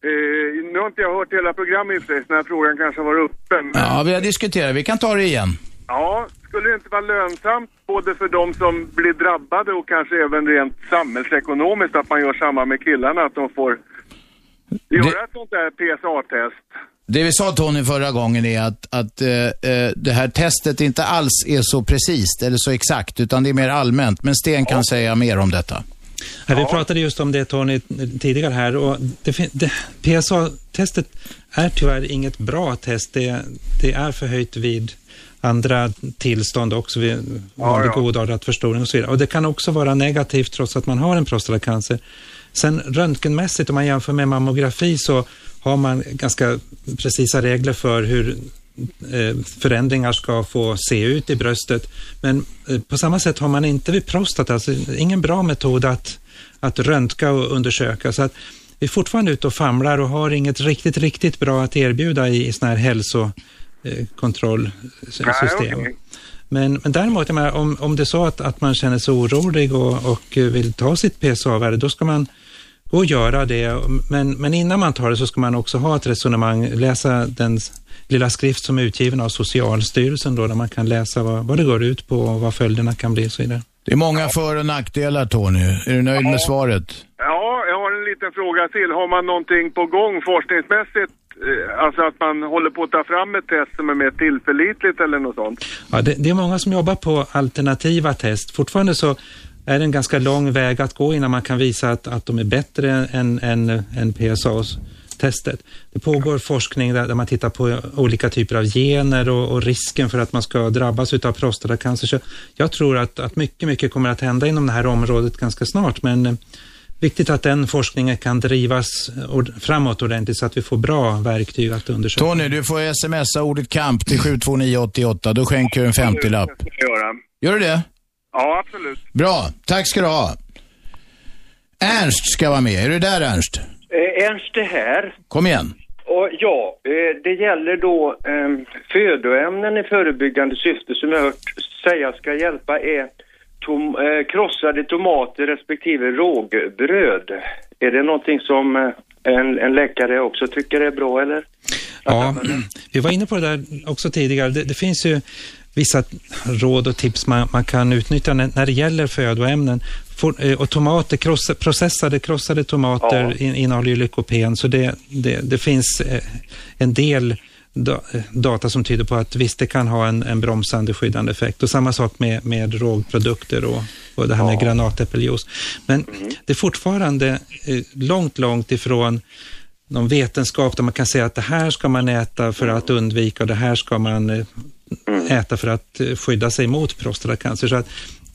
Eh, nu har inte jag hört hela programmet i den här frågan kanske varit uppe. Men, ja, vi har diskuterat. Vi kan ta det igen. Ja, skulle det inte vara lönsamt både för de som blir drabbade och kanske även rent samhällsekonomiskt att man gör samma med killarna, att de får göra ett sånt där PSA-test? Det vi sa Tony förra gången är att, att eh, eh, det här testet inte alls är så precis eller så exakt, utan det är mer allmänt. Men Sten kan säga mer om detta. Ja, vi pratade just om det Tony tidigare här och det, fin- det, PSA-testet är tyvärr inget bra test. Det, det är förhöjt vid andra tillstånd också, vid vanlig ja. godartad förstoring och så vidare. Och det kan också vara negativt trots att man har en prostatacancer. Sen röntgenmässigt, om man jämför med mammografi, så har man ganska precisa regler för hur eh, förändringar ska få se ut i bröstet. Men eh, på samma sätt har man inte vid prostata, alltså ingen bra metod att, att röntga och undersöka. Så att vi är fortfarande ute och famlar och har inget riktigt, riktigt bra att erbjuda i, i sådana här hälsokontrollsystem. okej. Men, men däremot, menar, om, om det är så att, att man känner sig orolig och, och vill ta sitt PSA-värde, då ska man gå och göra det. Men, men innan man tar det så ska man också ha ett resonemang, läsa den lilla skrift som är utgiven av Socialstyrelsen då, där man kan läsa vad, vad det går ut på och vad följderna kan bli och så vidare. Det är många för och nackdelar Tony. Är du nöjd med svaret? Ja, jag har en liten fråga till. Har man någonting på gång forskningsmässigt? Eh, alltså att man håller på att ta fram ett test som är mer tillförlitligt eller något sånt? Ja, det, det är många som jobbar på alternativa test. Fortfarande så är det en ganska lång väg att gå innan man kan visa att, att de är bättre än, än, än PSAs testet. Det pågår forskning där, där man tittar på olika typer av gener och, och risken för att man ska drabbas av prostatacancer. Så jag tror att, att mycket, mycket kommer att hända inom det här området ganska snart, men eh, viktigt att den forskningen kan drivas framåt ordentligt så att vi får bra verktyg att undersöka. Tony, du får smsa ordet kamp till 72988. Då skänker du en 50-lapp. Gör du det? Ja, absolut. Bra, tack ska du ha. Ernst ska vara med. Är du där Ernst? Eh, Ernst är här. Kom igen. Och ja, eh, det gäller då eh, födoämnen i förebyggande syfte som jag hört säga ska hjälpa är tom, eh, krossade tomater respektive rågbröd. Är det någonting som eh, en, en läkare också tycker är bra eller? Ja, vi var inne på det där också tidigare. Det, det finns ju vissa råd och tips man, man kan utnyttja när, när det gäller födoämnen. For, eh, och tomater, kross, processade krossade tomater ja. in, innehåller ju lykopen, så det, det, det finns eh, en del data som tyder på att visst, det kan ha en, en bromsande skyddande effekt. Och samma sak med, med rågprodukter och, och det här ja. med granatäppeljuice. Men mm. det är fortfarande eh, långt, långt ifrån någon vetenskap där man kan säga att det här ska man äta för att undvika och det här ska man eh, mm. äta för att eh, skydda sig mot prostatacancer. Så att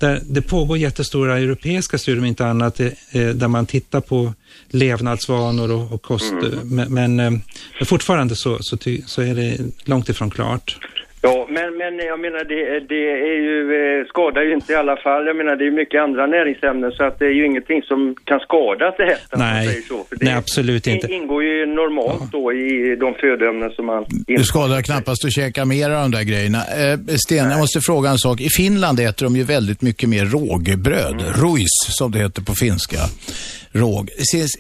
där, det pågår jättestora europeiska studier, om inte annat, eh, där man tittar på levnadsvanor och, och kost. Mm. Men, men, men, fortfarande så, så, ty, så är det långt ifrån klart. Ja, men, men jag menar det, det är ju, eh, skadar ju inte i alla fall. Jag menar det är mycket andra näringsämnen så att det är ju ingenting som kan skada att äta. Nej, så, det nej absolut inte. Det ingår ju normalt ja. då i de födoämnen som man... Det skadar knappast att käka mer av de där grejerna. Eh, Sten, jag måste fråga en sak. I Finland äter de ju väldigt mycket mer rågbröd. Mm. Ruis, som det heter på finska råg.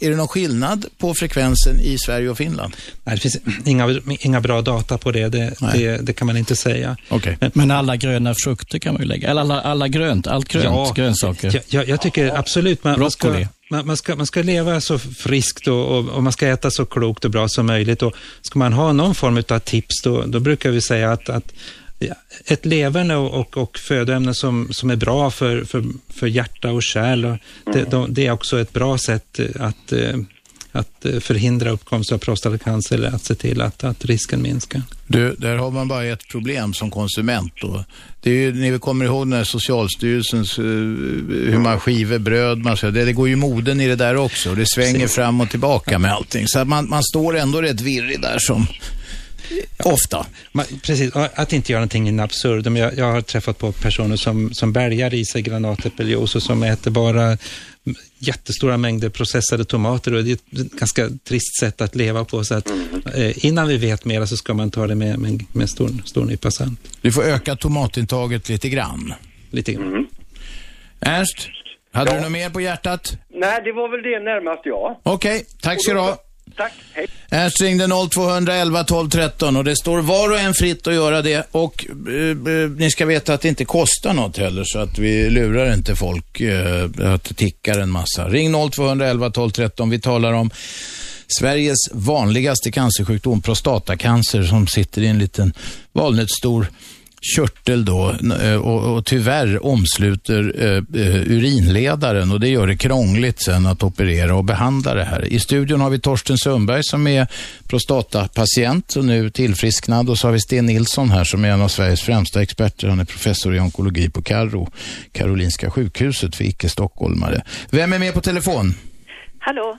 Är det någon skillnad på frekvensen i Sverige och Finland? Nej, det finns inga, inga bra data på det. Det, det, det kan man inte säga. Okay. Men, men, alla gröna frukter kan man ju lägga, eller alla, alla grönt, allt grönt, ja, grönsaker. Jag, jag tycker absolut man, man ska, man, man, ska, man ska leva så friskt och, och, och, man ska äta så klokt och bra som möjligt. Och ska man ha någon form av tips, då, då brukar vi säga att, att ett leverne och, och, och födoämnen som, som är bra för, för, för hjärta och kärl. Och det, mm. de, det är också ett bra sätt att, eh, att förhindra uppkomst av prostatacancer eller att se till att, att risken minskar. Du, där har man bara ett problem som konsument. Då. Det är ju, ni kommer ihåg när Socialstyrelsens, uh, hur man skiver bröd, man ska, det, det går ju moden i det där också. Det svänger Precis. fram och tillbaka med allting. Så man, man står ändå rätt virrig där som Ofta. Man, precis, att inte göra någonting in absurdum. Jag, jag har träffat på personer som, som bälgar i sig granatäppeljuice och som äter bara jättestora mängder processade tomater och det är ett ganska trist sätt att leva på. Så att, eh, innan vi vet mer så ska man ta det med, med, med stor, stor nypa salt. Du får öka tomatintaget lite grann. Lite grann. Mm. Ernst, hade ja. du något mer på hjärtat? Nej, det var väl det närmast ja. Okej, okay, tack ska du ha. Tack, hej. Ernst ringde 0211 12 13 och det står var och en fritt att göra det och eh, eh, ni ska veta att det inte kostar något heller så att vi lurar inte folk eh, att det tickar en massa. Ring 0211 12 13. Vi talar om Sveriges vanligaste cancersjukdom, prostatacancer, som sitter i en liten valnötsstor körtel då eh, och, och tyvärr omsluter eh, eh, urinledaren och det gör det krångligt sen att operera och behandla det här. I studion har vi Torsten Sundberg som är prostatapatient och nu tillfrisknad och så har vi Sten Nilsson här som är en av Sveriges främsta experter. Han är professor i onkologi på Karo, Karolinska sjukhuset för icke-stockholmare. Vem är med på telefon? Hallå.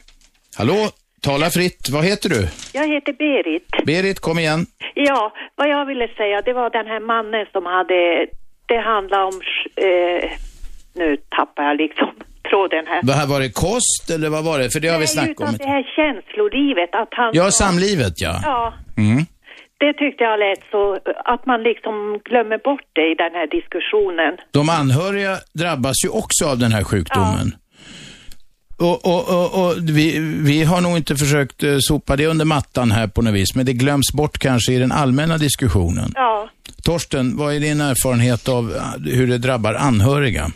Hallå, tala fritt. Vad heter du? Jag heter Berit. Berit, kom igen. Ja, vad jag ville säga det var den här mannen som hade, det handlade om, eh, nu tappar jag liksom tråden här. Det här var det kost eller vad var det? För det har vi snackat om. det här känslolivet, att han... Ja, samlivet ja. Ja. Mm. Det tyckte jag lät så, att man liksom glömmer bort det i den här diskussionen. De anhöriga drabbas ju också av den här sjukdomen. Ja. Och, och, och, och, vi, vi har nog inte försökt eh, sopa det under mattan här på något vis, men det glöms bort kanske i den allmänna diskussionen. Ja. Torsten, vad är din erfarenhet av eh, hur det drabbar anhöriga?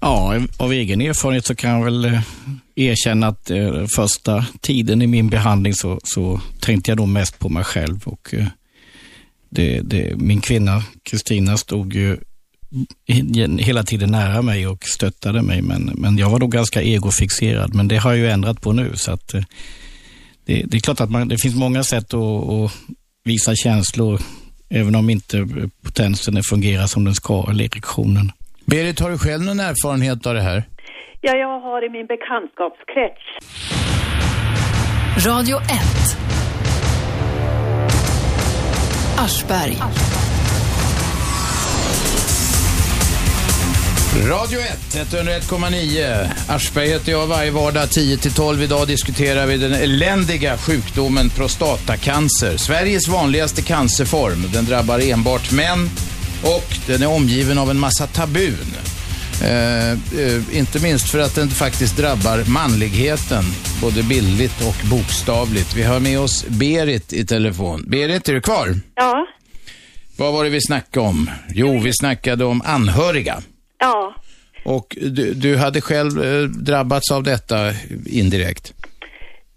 Ja, av egen erfarenhet så kan jag väl eh, erkänna att eh, första tiden i min behandling så, så tänkte jag då mest på mig själv. Och, eh, det, det, min kvinna Kristina stod ju hela tiden nära mig och stöttade mig. Men, men jag var då ganska egofixerad. Men det har jag ju ändrat på nu. så att eh, det, det är klart att man, det finns många sätt att, att visa känslor, även om inte potensen fungerar som den ska, eller erektionen. Berit, har du själv någon erfarenhet av det här? Ja, jag har i min bekantskapskrets. Radio 1. Aschberg. Radio 1, 101,9. Aschberg heter jag varje vardag 10-12. Idag diskuterar vi den eländiga sjukdomen prostatacancer. Sveriges vanligaste cancerform. Den drabbar enbart män och den är omgiven av en massa tabun. Eh, eh, inte minst för att den faktiskt drabbar manligheten, både bildligt och bokstavligt. Vi har med oss Berit i telefon. Berit, är du kvar? Ja. Vad var det vi snackade om? Jo, vi snackade om anhöriga. Ja. Och du, du hade själv eh, drabbats av detta indirekt?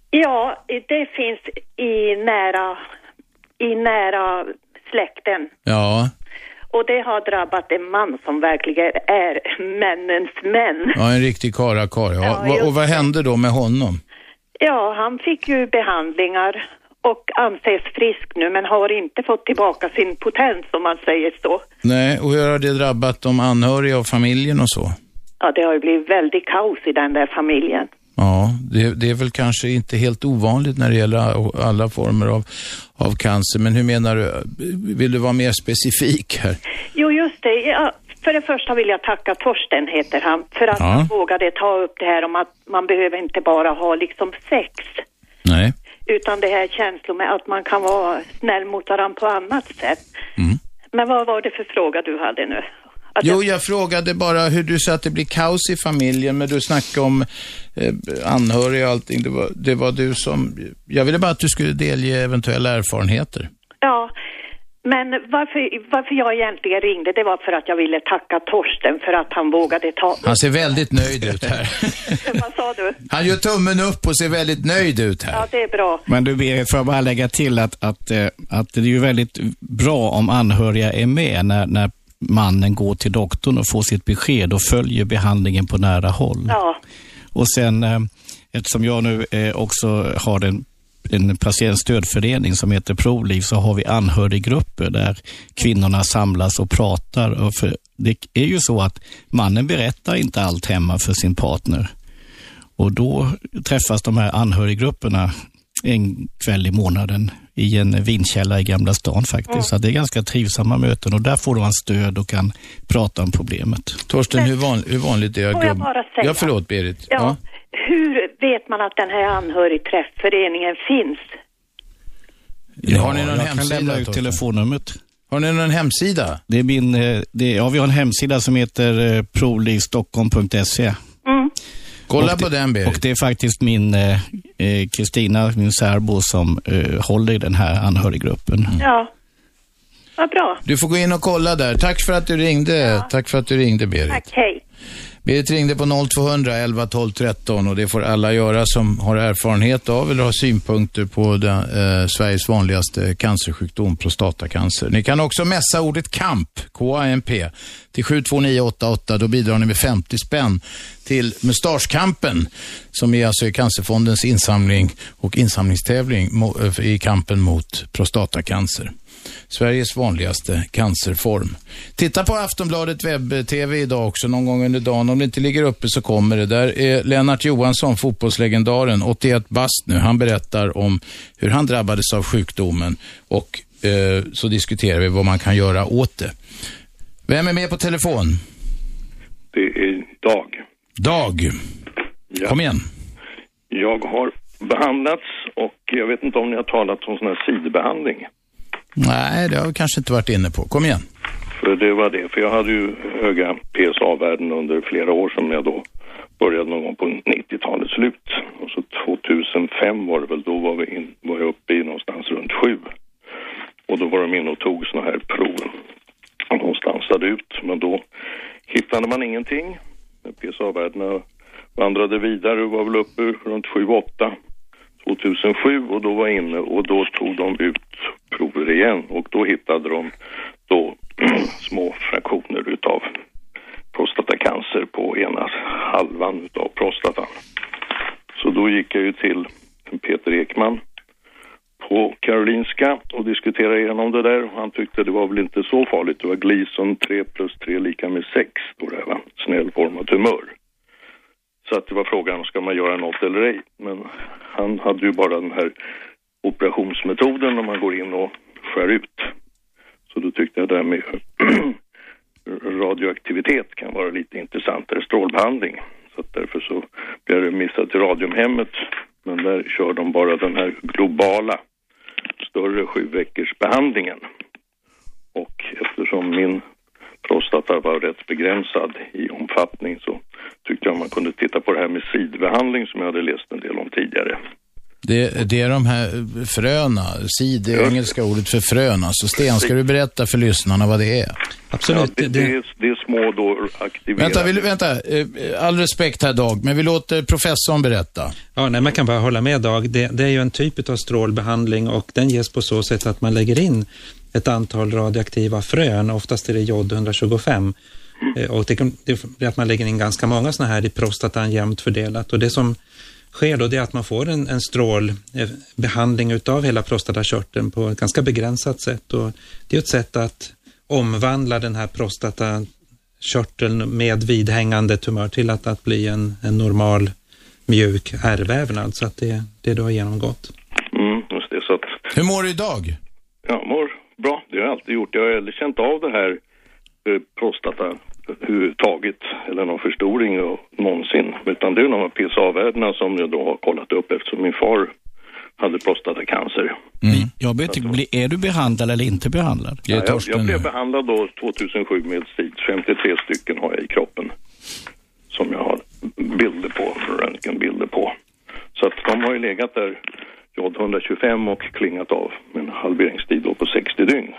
Ja, det finns i nära, i nära släkten. Ja. Och det har drabbat en man som verkligen är männens män. Ja, en riktig karakar. Ja. Ja, och vad hände då med honom? Ja, han fick ju behandlingar och anses frisk nu men har inte fått tillbaka sin potens om man säger så. Nej, och hur har det drabbat de anhöriga och familjen och så? Ja, det har ju blivit väldigt kaos i den där familjen. Ja, det, det är väl kanske inte helt ovanligt när det gäller alla former av, av cancer. Men hur menar du? Vill du vara mer specifik här? Jo, just det. Ja, för det första vill jag tacka Torsten, heter han, för att Ja. han vågade ta upp det här om att man behöver inte bara ha liksom sex, Nej. Utan det här känslor med att man kan vara snäll mot varandra på annat sätt. Men vad var det för fråga du hade nu? Att Jo, jag frågade bara hur du sa att det blir kaos i familjen, men du snackade om eh, anhöriga och allting. Det var, det var du som... Jag ville bara att du skulle delge eventuella erfarenheter. Ja, men varför, varför jag egentligen ringde, det var för att jag ville tacka Torsten för att han vågade ta Han ser väldigt nöjd ut här. Vad sa du? Han gör tummen upp och ser väldigt nöjd ut här. Ja, det är bra. Men du Berit, får jag bara lägga till att, att, eh, att det är ju väldigt bra om anhöriga är med när, när mannen går till doktorn och får sitt besked och följer behandlingen på nära håll. Ja, Och sen, eh, eftersom jag nu eh, också har en, en patientstödförening som heter Proliv, så har vi anhöriggrupper där kvinnorna samlas och pratar. Och för, det är ju så att mannen berättar inte allt hemma för sin partner. Och då träffas de här anhöriggrupperna en kväll i månaden i en vinkälla i Gamla stan faktiskt. Så det är ganska trivsamma möten och där får man stöd och kan prata om problemet. Torsten, hur, van, hur vanligt är det? Får jag bara säga? Ja, förlåt Berit. ja. Hur vet man att den här anhörigträfföreningen finns? Ja, har ni någon jag kan hemsida, lämna ut telefonnumret. Har ni någon hemsida? Det är min, eh, det, ja, vi har en hemsida som heter eh, prolivstockholm.se. Kolla Och på den Berit. Och det är faktiskt min eh, eh, Kristina, min särbo, som eh, håller i den här anhöriggruppen. Ja. Vad bra. Du får gå in och kolla där. Tack för att du ringde. Tack för att du ringde Berit. Tack, hej. Berit ringde på 0200 11 12 13 och det får alla göra som har erfarenhet av eller har synpunkter på den, eh, Sveriges vanligaste cancersjukdom, prostatacancer. Ni kan också messa ordet KAMP, K-A-M-P, till 72988. Då bidrar ni med 50 spänn till Mustaschkampen som är alltså Cancerfondens insamling och insamlingstävling eh, i kampen mot prostatacancer. Sveriges vanligaste cancerform. Titta på Aftonbladet webb-tv idag också någon gång under dagen. Om det inte ligger uppe så kommer det. Där är Lennart Johansson, fotbollslegendaren, 81 bast nu. Han berättar om hur han drabbades av sjukdomen och eh, så diskuterar vi vad man kan göra åt det. Vem är med på telefon? Det är Dag. Dag. Kom igen. Jag har behandlats och jag vet inte om ni har talat om sån här sidbehandling. Nej, det har vi kanske inte varit inne på. Kom igen. För det var det. För jag hade ju höga PSA-värden under flera år som jag då började någon gång på 90-talets slut. Och så 2005 var det väl, då var, vi in, var jag uppe i någonstans runt sju. Och då var de inne och tog sådana här prov. Och de stansade ut. Men då hittade man ingenting. PSA-värdena vandrade vidare och var väl uppe runt 7-8. 2007 och då var jag inne och då tog de ut prover igen och då hittade de då små fraktioner utav prostatacancer på ena halvan utav prostatan. Så då gick jag ju till Peter Ekman på Karolinska och diskuterade igenom det där. Han tyckte det var väl inte så farligt. Det var Gleason 3 plus 3 lika med 6, då det här va? Snäll form av tumör. Så att det var frågan, ska man göra något eller ej? Men han hade ju bara den här operationsmetoden när man går in och skär ut. Så då tyckte jag det här med radioaktivitet kan vara lite intressantare strålbehandling. Så att därför så blev jag remissad till Radiumhemmet. Men där kör de bara den här globala större sju veckors behandlingen. Och eftersom min prostata var rätt begränsad i omfattning så tyckte jag man kunde titta på det här med sidbehandling som jag hade läst en del om tidigare. Det, det är de här fröna, sid, det engelska ordet för frön. Alltså Sten, ska du berätta för lyssnarna vad det är? Absolut. Ja, det, det, är, det är små då aktiverade... Vänta, vill, vänta. Eh, all respekt här Dag, men vi låter professorn berätta. Ja, nej, man kan bara hålla med Dag. Det, det är ju en typ av strålbehandling och den ges på så sätt att man lägger in ett antal radioaktiva frön, oftast är det jod 125. Eh, Och det, kan, det är att man lägger in ganska många sådana här i prostatan jämnt fördelat. Och det som sker då det är att man får en, en strålbehandling utav hela prostatakörteln på ett ganska begränsat sätt. Och det är ett sätt att omvandla den här prostatakörteln med vidhängande tumör till att, att bli en, en normal mjuk ärrvävnad. Så att det, det då har genomgått. Mm, just det. Så att, Hur mår du idag? ja, mår bra. Det har jag alltid gjort. Jag har aldrig känt av det här eh, prostata överhuvudtaget eller någon förstoring och, någonsin. Utan det är de här PSA-värdena som jag då har kollat upp eftersom min far hade prostatacancer. Jag vet inte, bli- är du behandlad eller inte behandlad? Ja, jag, jag blev behandlad då 2007 med SID. 53 stycken har jag i kroppen. Som jag har bilder på, röntgenbilder på. Så att de har ju legat där, jod 125 och klingat av med en halveringstid då på 60 dygn.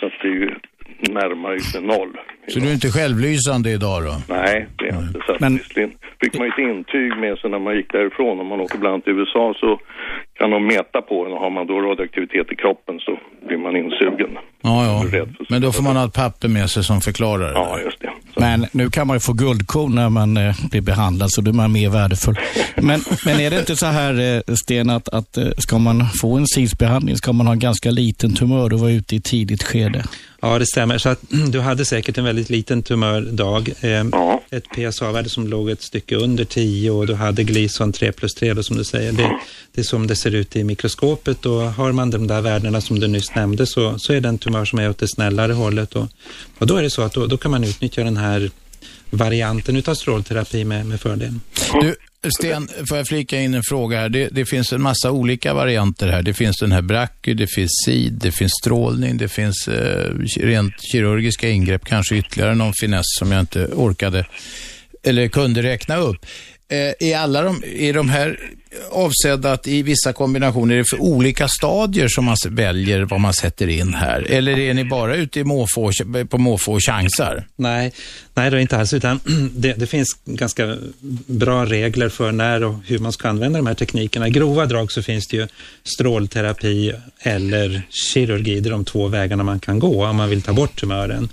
Så att det är ju närmare ju noll. Så du är inte självlysande idag då? Nej, det är inte. Så att visserligen fick man ju ett intyg med sig när man gick därifrån. Om man åker bland annat till USA så kan de mäta på en och har man då radioaktivitet i kroppen så blir man insugen. Ja, ja. Men då får man ha ett papper med sig som förklarar det. Ja, just det. Men nu kan man ju få guldkorn när man eh, blir behandlad, så då är man mer värdefull. Men, men är det inte så här, eh, Sten, att, att eh, ska man få en SIS-behandling ska man ha en ganska liten tumör och vara ute i tidigt skede? Ja, det stämmer. Så att du hade säkert en väldigt liten tumördag. Eh, Ett PSA-värde som låg ett stycke under 10 och du hade Gleason 3 plus 3 då, som du säger. Det, det är som det ser ut i mikroskopet och har man de där värdena som du nyss nämnde så, så är det en tumör som är åt det snällare hållet. Och, och då är det så att då, då kan man utnyttja den här varianten utav strålterapi med, med fördel. Du, Sten, får jag flika in en fråga här? Det, det finns en massa olika varianter här. Det finns den här bracky, det finns SID, det finns strålning, det finns eh, rent kirurgiska ingrepp, kanske ytterligare någon finess som jag inte orkade eller kunde räkna upp. Eh, är alla de, är de här avsedda att i vissa kombinationer, är det för olika stadier som man väljer vad man sätter in här? Eller är ni bara ute i måfå, på måfå och chansar? Nej, nej det är inte alls, utan det, det finns ganska bra regler för när och hur man ska använda de här teknikerna. I grova drag så finns det ju strålterapi eller kirurgi, det är de två vägarna man kan gå om man vill ta bort tumören.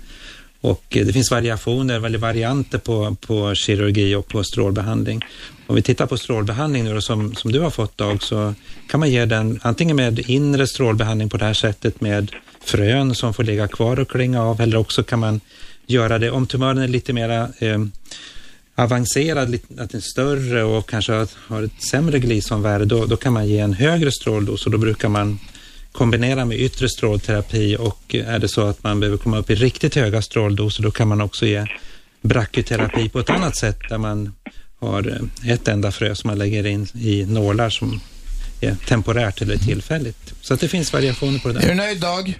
Och eh, det finns variationer, eller varianter på, på kirurgi och på strålbehandling. Om vi tittar på strålbehandling nu då, som, som du har fått Dag, så kan man ge den antingen med inre strålbehandling på det här sättet med frön som får ligga kvar och klinga av, eller också kan man göra det, om tumören är lite mera eh, avancerad, lite- att den är större och kanske har- ett sämre glisomvärde, då, då kan man ge en högre stråldos och då brukar man kombinera med yttre strålterapi och är det så att man behöver komma upp i riktigt höga stråldoser då kan man också ge brachyterapi på ett annat sätt där man har eh, ett enda frö som man lägger in i nålar som är temporärt eller tillfälligt. Så att det finns variationer på det där. Är du nöjd Dag?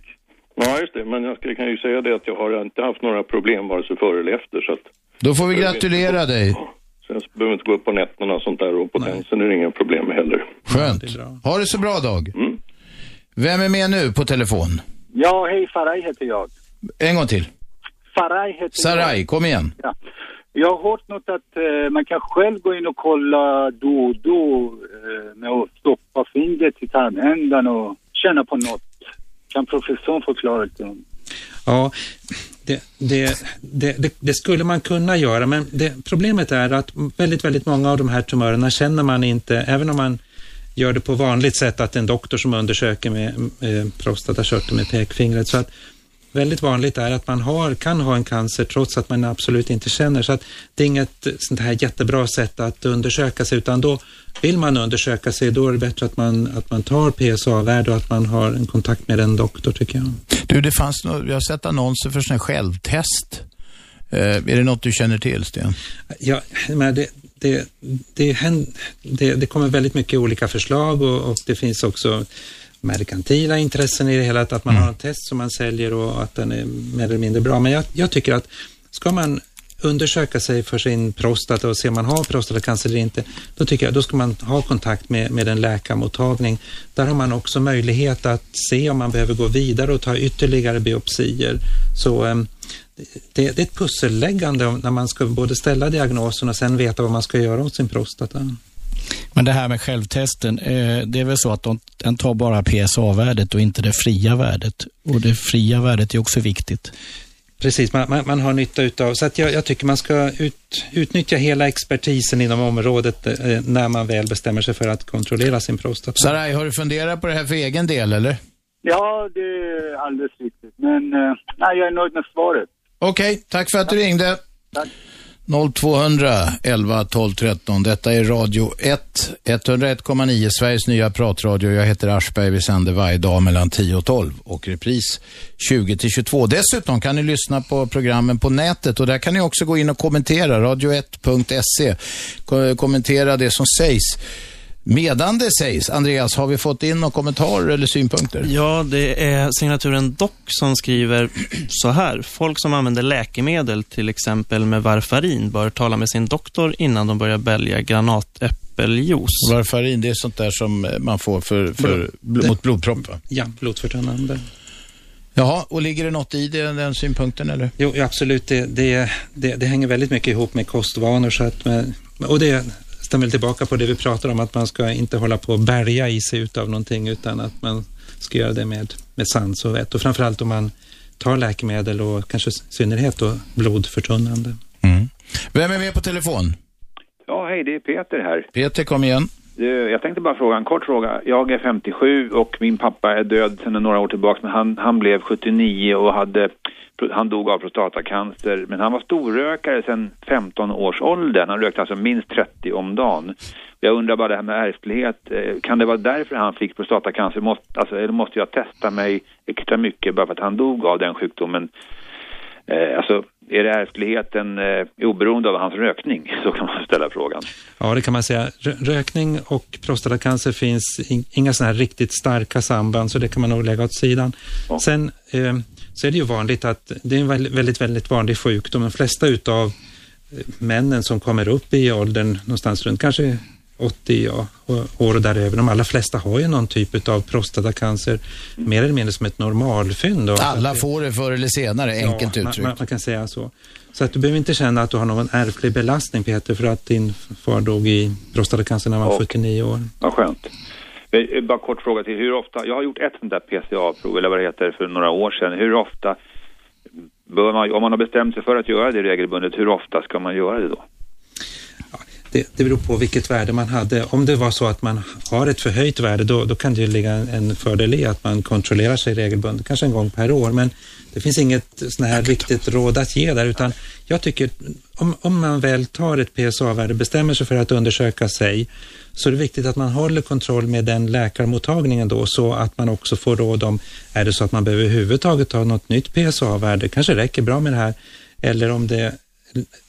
Ja, just det. Men jag kan ju säga det att jag har inte haft några problem vare sig före eller efter. Så att Då får vi gratulera dig. Sen behöver inte gå upp på nätterna och sånt där och potensen är det inga problem med heller. Skönt. Ha det så bra Dag. Vem är med nu på telefon? Ja, hej, Faraj heter jag. En gång till. Faraj heter Sarai, jag. kom igen. Ja. Jag har hört något att eh, man kan själv gå in och kolla då och då eh, med att stoppa fingret i tandändan och känna på något. Kan professorn förklara om? Ja, det, det, det, det, det skulle man kunna göra, men det, problemet är att väldigt, väldigt många av de här tumörerna känner man inte, även om man gör det på vanligt sätt, att en doktor som undersöker med eh, prostatakörteln med pekfingret. Så att väldigt vanligt är att man har, kan ha en cancer trots att man absolut inte känner. Så att det är inget sånt här jättebra sätt att undersöka sig, utan då vill man undersöka sig, då är det bättre att man, att man tar PSA-värde och att man har en kontakt med en doktor, tycker jag. Du, det fanns jag har sett annonser för sådana självtest. Eh, är det något du känner till, Sten? Ja, men det, det, det, det, det kommer väldigt mycket olika förslag och, och det finns också merkantila intressen i det hela, att man mm. har en test som man säljer och att den är mer eller mindre bra. Men jag, jag tycker att ska man undersöka sig för sin prostata och se om man har prostatacancer eller inte, då tycker jag då ska man ha kontakt med, med en läkarmottagning. Där har man också möjlighet att se om man behöver gå vidare och ta ytterligare biopsier. Så um, det, det, är ett pusselläggande när man ska både ställa diagnosen och sen veta vad man ska göra åt sin prostata. Men det här med självtesten, eh, det är väl så att den tar bara PSA-värdet och inte det fria värdet. Och det fria värdet är också viktigt. Precis, man, man, man har nytta utav, så att jag, jag tycker man ska ut, utnyttja hela expertisen inom området eh, när man väl bestämmer sig för att kontrollera sin prostata. Saraj, har du funderat på det här för egen del eller? Ja, det är alldeles riktigt. Men eh, nej, jag är nöjd med svaret. Okej, okay, tack för att du ringde. Tack. 0200 11 12 13. Detta är Radio 1, 101,9, Sveriges nya pratradio. Jag heter Aschberg. Vi sänder varje dag mellan 10 och 12 och repris 20 till 22. Dessutom kan ni lyssna på programmen på nätet och där kan ni också gå in och kommentera, radio1.se. Kommentera det som sägs. Medan det sägs, Andreas, har vi fått in några kommentarer eller synpunkter? Ja, det är signaturen Dock som skriver så här. Folk som använder läkemedel, till exempel med varfarin, bör tala med sin doktor innan de börjar bälja granatäppeljuice. Varfarin, det är sånt där som man får för, för, Blod. mot blodpropp, va? Ja, blodförtunnande. Jaha, och ligger det något i det, den synpunkten eller? Jo, absolut. Det, det, det, det hänger väldigt mycket ihop med kostvanor. Så att, och det stämmer tillbaka på det vi pratar om, att man ska inte hålla på och bärga i sig utav någonting, utan att man ska göra det med, med sans och vett. Och framförallt om man tar läkemedel och kanske i synnerhet då blodförtunnande. Mm. Vem är med på telefon? Ja, hej, det är Peter här. Peter, kom igen. Jag tänkte bara fråga en kort fråga. Jag är 57 och min pappa är död sedan några år tillbaka, men han, han blev 79 och hade han dog av prostatacancer, men han var storrökare sedan 15 års ålder. Han rökte alltså minst 30 om dagen. Jag undrar bara det här med ärftlighet, eh, kan det vara därför han fick prostatacancer? Måste, alltså, eller måste jag testa mig extra mycket bara för att han dog av den sjukdomen? Eh, alltså, är det ärftligheten eh, oberoende av hans rökning? Så kan man ställa frågan. Ja, det kan man säga. Rökning och prostatacancer finns inga sådana här riktigt starka samband, så det kan man nog lägga åt sidan. Ja. Sen eh, så är det ju vanligt att det är en väldigt, väldigt vanlig sjukdom. De flesta utav eh, männen som kommer upp i åldern någonstans runt kanske 80 ja, år och däröver. De allra flesta har ju någon typ av prostatacancer, mer eller mindre som ett normalfynd. Alla får det förr eller senare, enkelt ja, uttryckt. Man, man, kan säga så. Så att du behöver inte känna att du har någon ärftlig belastning Peter, för att din far dog i prostatacancer när han var och, 49 år. Vad skönt. Eh, bara kort fråga till, hur ofta, jag har gjort ett sånt där PCA-prov, eller vad det heter, för några år sedan. Hur ofta, bör man, om man har bestämt sig för att göra det regelbundet, hur ofta ska man göra det då? Det, det beror på vilket värde man hade. Om det var så att man har ett förhöjt värde, då, då kan det ju ligga en fördel i att man kontrollerar sig regelbundet, kanske en gång per år. Men det finns inget sån här riktigt råd att ge där, utan jag tycker om, om man väl tar ett PSA-värde, bestämmer sig för att undersöka sig, så är det viktigt att man håller kontroll med den läkarmottagningen då så att man också får råd om, är det så att man behöver överhuvudtaget ta något nytt PSA-värde, kanske räcker bra med det här, eller om det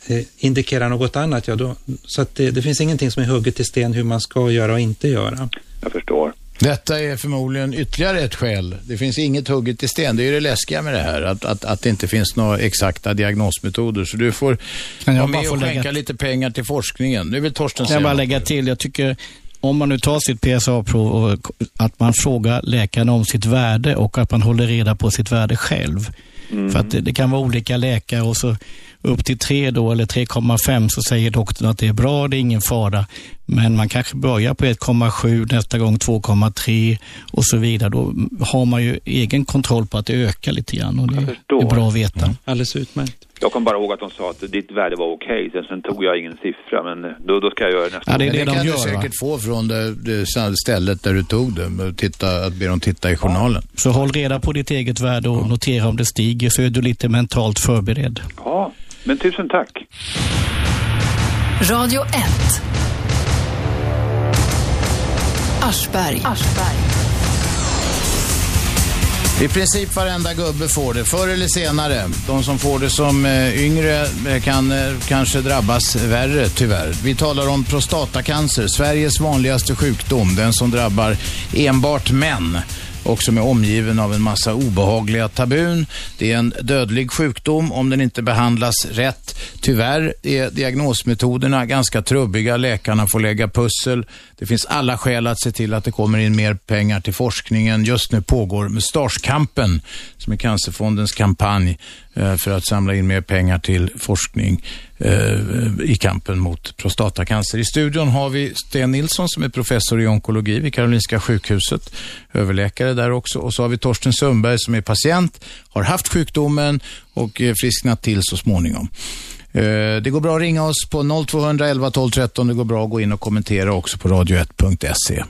eh, indikerar något annat, ja då, så att det, det finns ingenting som är hugget i sten hur man ska göra och inte göra. Jag förstår. Detta är förmodligen ytterligare ett skäl. Det finns inget hugget i sten. Det är ju det läskiga med det här, att, att, att det inte finns några exakta diagnosmetoder. Så du får vara med och skänka lite pengar till forskningen. Nu vill Torsten säga Jag bara lägga till, jag tycker om man nu tar sitt PSA-prov och att man frågar läkaren om sitt värde och att man håller reda på sitt värde själv. Mm. För att det, det, kan vara olika läkare och så upp till 3 då, eller 3,5 så säger doktorn att det är bra, det är ingen fara. Men man kanske börjar på 1,7, nästa gång 2,3 och så vidare. Då har man ju egen kontroll på att det ökar lite grann och det är bra att veta. Mm. Alldeles utmärkt. Jag kommer bara ihåg att de sa att ditt värde var okej. Sen, sen tog jag ingen siffra, men då, då ska jag göra det nästa Ja, det, gång. det kan du säkert få från det, det stället där du tog det. Titta, att be dem titta i journalen. Så håll reda på ditt eget värde och notera om det stiger så är du lite mentalt förberedd. Ja, men tusen tack. Radio 1. Aschberg. I princip varenda gubbe får det, förr eller senare. De som får det som eh, yngre eh, kan eh, kanske drabbas värre, tyvärr. Vi talar om prostatacancer, Sveriges vanligaste sjukdom. Den som drabbar enbart män och som är omgiven av en massa obehagliga tabun. Det är en dödlig sjukdom om den inte behandlas rätt. Tyvärr är diagnosmetoderna ganska trubbiga. Läkarna får lägga pussel. Det finns alla skäl att se till att det kommer in mer pengar till forskningen. Just nu pågår Mustaschkampen, med Cancerfondens kampanj eh, för att samla in mer pengar till forskning eh, i kampen mot prostatacancer. I studion har vi Sten Nilsson som är professor i onkologi vid Karolinska sjukhuset, överläkare där också. Och så har vi Torsten Sundberg som är patient, har haft sjukdomen och frisknat till så småningom. Eh, det går bra att ringa oss på 0211 12 13. Det går bra att gå in och kommentera också på radio1.se.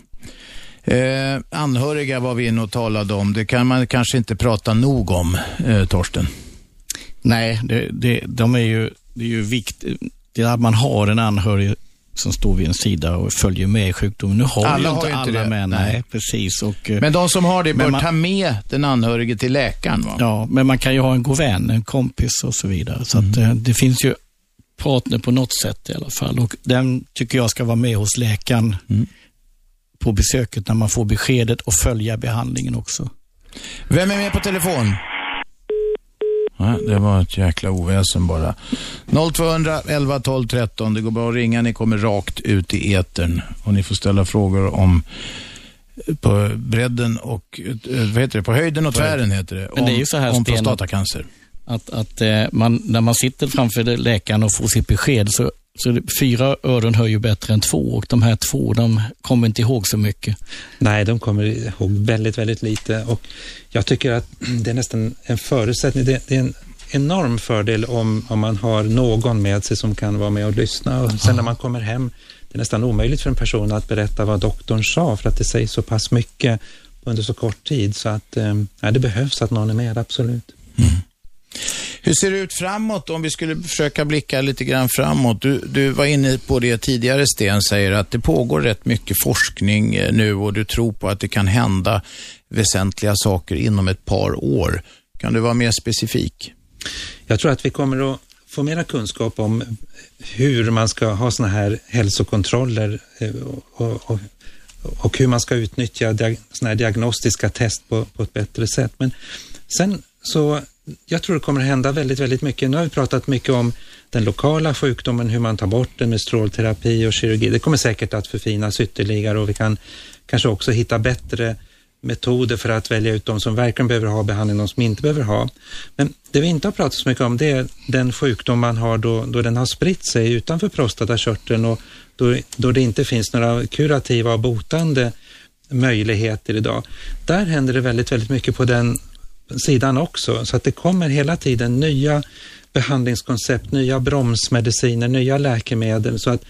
Eh, anhöriga var vi inne och talade om. Det kan man kanske inte prata nog om, eh, Torsten. Nej, det, det, de är ju, det är ju viktigt det är att man har en anhörig som står vid en sida och följer med i sjukdomen. Nu har Alla ju har inte ju inte alla det. med, Nej. nej. precis. Och, eh, Men de som har det bör man- ta med den anhörige till läkaren. Va? Ja, men man kan ju ha en god vän, en kompis och så vidare. Så att, Mm. eh, det finns ju partner på något sätt i alla fall. Och den tycker jag ska vara med hos läkaren Mm. På besöket när man får beskedet och följa behandlingen också. Vem är med på telefon? Nej, det var ett jäkla oväsen bara. 0200 11 12 13. Det går bra att ringa. Ni kommer rakt ut i etern och ni får ställa frågor om på bredden och, eh, vad heter det, på höjden och tvären heter det. Om, Men det är ju så här, om prostatacancer. Att, att eh, man, när man sitter framför läkaren och får sitt besked så, så fyra öron hör ju bättre än två och de här två, de kommer inte ihåg så mycket. Nej, de kommer ihåg väldigt, väldigt lite och jag tycker att det är nästan en förutsättning. Det, det är en enorm fördel om, om man har någon med sig som kan vara med och lyssna och sen när man kommer hem, det är nästan omöjligt för en person att berätta vad doktorn sa för att det sägs så pass mycket under så kort tid så att eh, ja, det behövs att någon är med, absolut. Hur ser det ut framåt om vi skulle försöka blicka lite grann framåt? Du, du var inne på det tidigare Sten, säger att det pågår rätt mycket forskning eh, nu och du tror på att det kan hända väsentliga saker inom ett par år. Kan du vara mer specifik? Jag tror att vi kommer att få mera kunskap om hur man ska ha sådana här hälsokontroller eh, och, och, och hur man ska utnyttja diag, här diagnostiska test på, på ett bättre sätt. Men sen så, jag tror det kommer hända väldigt, väldigt mycket. Nu har vi pratat mycket om den lokala sjukdomen, hur man tar bort den med strålterapi och kirurgi. Det kommer säkert att förfinas ytterligare och vi kan kanske också hitta bättre metoder för att välja ut de som verkligen behöver ha behandling, de som inte behöver ha. Men det vi inte har pratat så mycket om det är den sjukdom man har då, då den har spritt sig utanför prostatakörteln och då, då det inte finns några kurativa och botande möjligheter idag. Där händer det väldigt, väldigt mycket på den sidan också, så att det kommer hela tiden nya behandlingskoncept, nya bromsmediciner, nya läkemedel, så att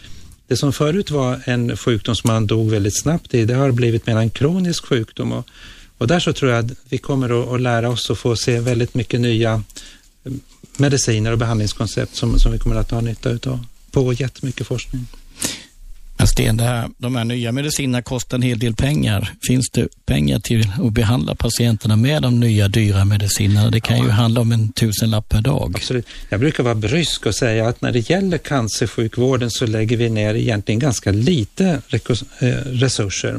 det som förut var en sjukdom som man dog väldigt snabbt i, det har blivit mer en kronisk sjukdom. Och, och där så tror jag att vi kommer att, att lära oss och få se väldigt mycket nya eh, mediciner och behandlingskoncept som, som vi kommer att ha nytta utav. På jättemycket forskning. Men Sten, det här, de här nya medicinerna kostar en hel del pengar. Finns det pengar till att behandla patienterna med de nya dyra medicinerna? Det kan ju handla om en tusenlapp per dag. Absolut. Jag brukar vara brysk och säga att när det gäller cancersjukvården så lägger vi ner egentligen ganska lite eh, resurser.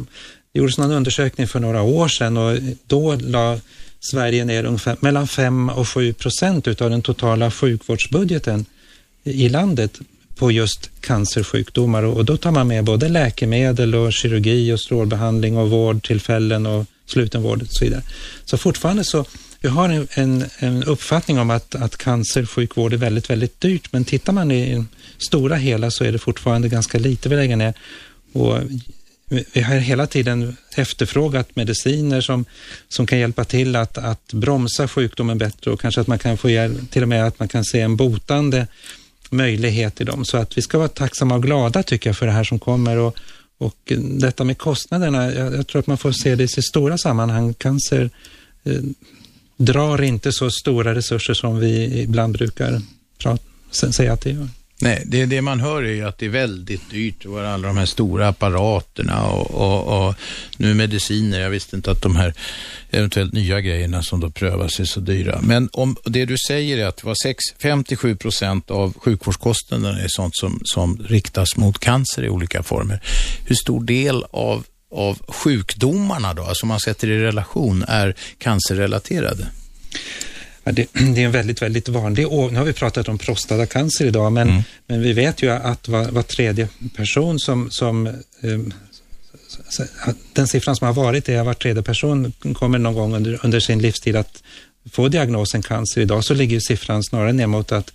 Det gjordes någon undersökning för några år sedan och då la Sverige ner ungefär mellan 5 och 7 procent utav den totala sjukvårdsbudgeten i landet på just cancersjukdomar och och då tar man med både läkemedel och kirurgi och strålbehandling och vårdtillfällen och slutenvård och så vidare. Så fortfarande så vi har en, en, en, uppfattning om att, att cancersjukvård är väldigt, väldigt dyrt, men tittar man i stora hela så är det fortfarande ganska lite vi lägger ner. Och vi har hela tiden efterfrågat mediciner som, som kan hjälpa till att, att bromsa sjukdomen bättre och kanske att man kan få hjälp, till och med att man kan se en botande möjlighet i dem. Så att vi ska vara tacksamma och glada tycker jag för det här som kommer. Och, och detta med kostnaderna, jag, jag tror att man får se det i sitt stora sammanhang. Cancer eh, drar inte så stora resurser som vi ibland brukar prata, säga att det gör. Nej, det, det man hör är ju att det är väldigt dyrt och alla de här stora apparaterna och, och, och, nu mediciner. Jag visste inte att de här eventuellt nya grejerna som då prövas är så dyra. Men om det du säger är att det var 57 procent av sjukvårdskostnaderna är sånt som, som riktas mot cancer i olika former. Hur stor del av, av sjukdomarna då, alltså man sätter i relation, är cancerrelaterade? Ja, det, det, är en väldigt, väldigt vanlig, nu har vi pratat om prostatacancer idag, men, mm. men vi vet ju att var, var tredje person som, som um, den siffran som har varit är att var tredje person kommer någon gång under, under sin livstid att få diagnosen cancer. Idag så ligger siffran snarare ner mot att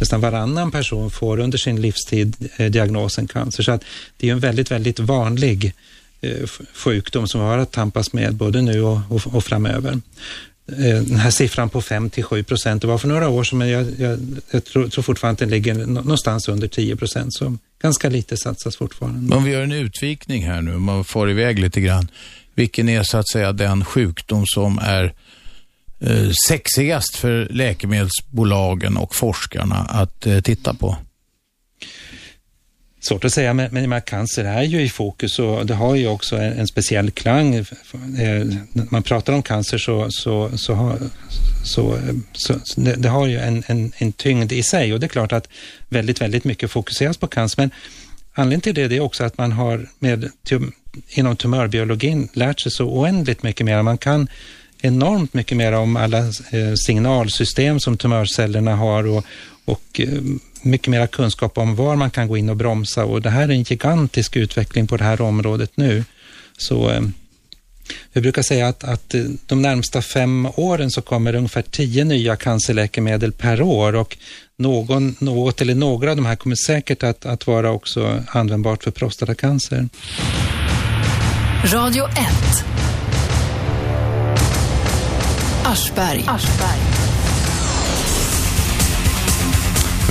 nästan varannan person får under sin livstid eh, diagnosen cancer. Så att det är en väldigt, väldigt vanlig eh, sjukdom som vi har att tampas med både nu och, och, och framöver. Eh, den här siffran på 5 till 7 procent. Det var för några år sedan, men jag, jag, jag tror, tror, fortfarande att den ligger någonstans under 10 procent. Så ganska lite satsas fortfarande. Om vi gör en utvikning här nu, om man far iväg lite grann. Vilken är så att säga den sjukdom som är eh, sexigast för läkemedelsbolagen och forskarna att eh, titta på? Svårt att säga, men, men cancer är ju i fokus och det har ju också en, en speciell klang. Eh, när man pratar om cancer så, så, så, har, så, så det, det, har ju en, en, en tyngd i sig och det är klart att väldigt, väldigt mycket fokuseras på cancer. Men anledningen till det är också att man har med, inom tumörbiologin lärt sig så oändligt mycket mer. Man kan enormt mycket mer om alla eh, signalsystem som tumörcellerna har och, och eh, mycket mer kunskap om var man kan gå in och bromsa och det här är en gigantisk utveckling på det här området nu. Så eh, vi brukar säga att, att eh, de närmsta fem åren så kommer ungefär tio nya cancerläkemedel per år och någon, något eller några av de här kommer säkert att, att vara också användbart för prostatacancer. Radio 1 Aschberg. Aschberg.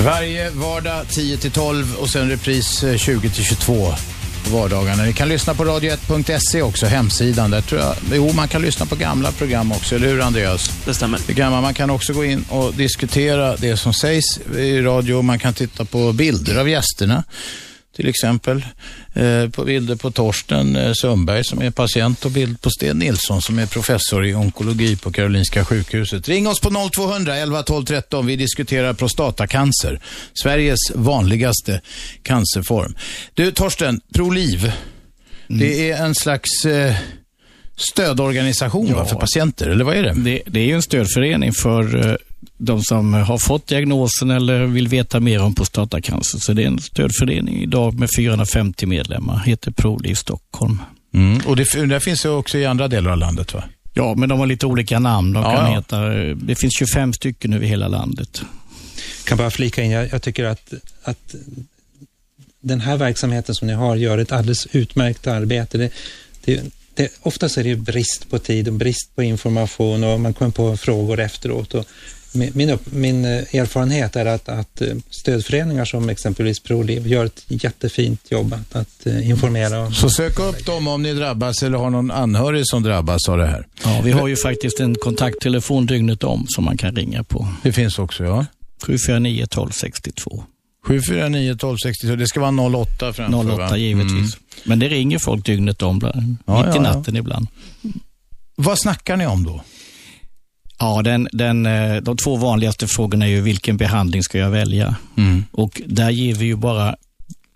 Varje vardag 10 till 12 och sen repris 20 eh, till 22 på vardagarna. Ni kan lyssna på radio1.se också, hemsidan. Där tror jag, jo, man kan lyssna på gamla program också, eller hur Andreas? Det stämmer. Det gamla, man kan också gå in och diskutera det som sägs i radio. Man kan titta på bilder av gästerna till exempel. Eh, på bilder på Torsten eh, Sundberg som är patient och bild på Sten Nilsson som är professor i onkologi på Karolinska sjukhuset. Ring oss på 0200 11 12 13. Vi diskuterar prostatacancer. Sveriges vanligaste cancerform. Du Torsten, Proliv. Mm. Det är en slags eh, stödorganisation ja. för patienter, eller vad är det? det? Det är ju en stödförening för eh, de som har fått diagnosen eller vill veta mer om prostatacancer. Så det är en stödförening idag med 450 medlemmar, heter Proliv Stockholm. Mm. Och det, det finns ju också i andra delar av landet va? Ja, men de har lite olika namn. De kan ja. heta, det finns 25 stycken över hela landet. Jag kan bara flika in, jag, jag tycker att, att den här verksamheten som ni har gör ett alldeles utmärkt arbete. Det, det, det, oftast är det brist på tid och brist på information och man kommer på frågor efteråt. Och min, min eh, erfarenhet är att, att eh, stödföreningar som exempelvis ProLiv gör ett jättefint jobb att, att eh, informera. Så sök upp dem om ni drabbas eller har någon anhörig som drabbas av det här. Ja, vi har ju faktiskt en kontakttelefon dygnet om som man kan ringa på. Det finns också, ja. 749 1262. 749 1262. Det ska vara 08 framför 08 va? givetvis. Mm. Men det ringer folk dygnet om, ja, mitt i natten ja. ibland. Vad snackar ni om då? Ja, den, den, eh, de två vanligaste frågorna är ju vilken behandling ska jag välja? Mm. Och där ger vi ju bara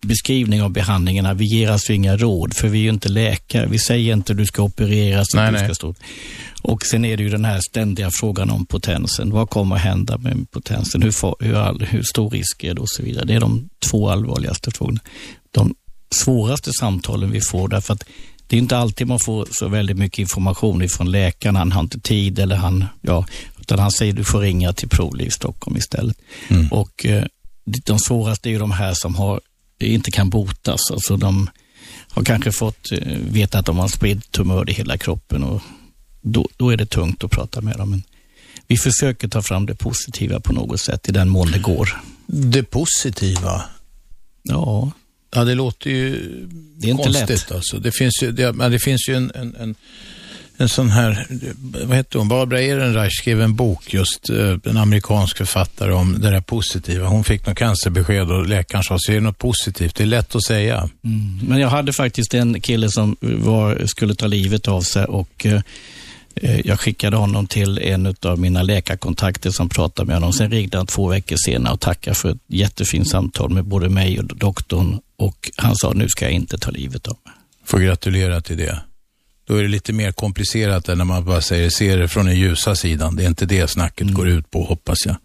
beskrivning av behandlingarna. Vi ger alltså inga råd, för vi är ju inte läkare. Vi säger inte du ska opereras. Nej, du ska stå. Och sen är det ju den här ständiga frågan om potensen. Vad kommer att hända med potensen? Hur, hur, all, hur stor risk är det och så vidare. Det är de två allvarligaste frågorna. De svåraste samtalen vi får, därför att det är inte alltid man får så väldigt mycket information ifrån läkaren. Han har inte tid eller han, ja, Utan han säger du får ringa till Proliv i Stockholm istället. Och eh, de svåraste är ju de här som har, inte kan botas. Alltså de har kanske fått eh, veta att de har spridd tumör i hela kroppen och då, då är det tungt att prata med dem. Men vi försöker ta fram det positiva på något sätt i den mån det går. Det positiva? Ja. Ja, det låter ju Det är inte konstigt lätt. alltså. Det finns ju, det, men det finns ju en, en, en, en sån här, vad heter hon, Barbara Ehrenreich skrev en bok just, eh, en amerikansk författare om det där positiva. Hon fick något cancerbesked och läkaren sa, säg något positivt. Det är lätt att säga. Mm. Men jag hade faktiskt en kille som var, skulle ta livet av sig och eh, jag skickade honom till en av mina läkarkontakter som pratade med honom. Sen ringde han två veckor senare och tackade för ett jättefint samtal med både mig och doktorn. Och han sa, nu ska jag inte ta livet av mig. Får gratulera till det. Då är det lite mer komplicerat än när man bara säger, ser det från den ljusa sidan. Det är inte det snacket går ut på, hoppas jag.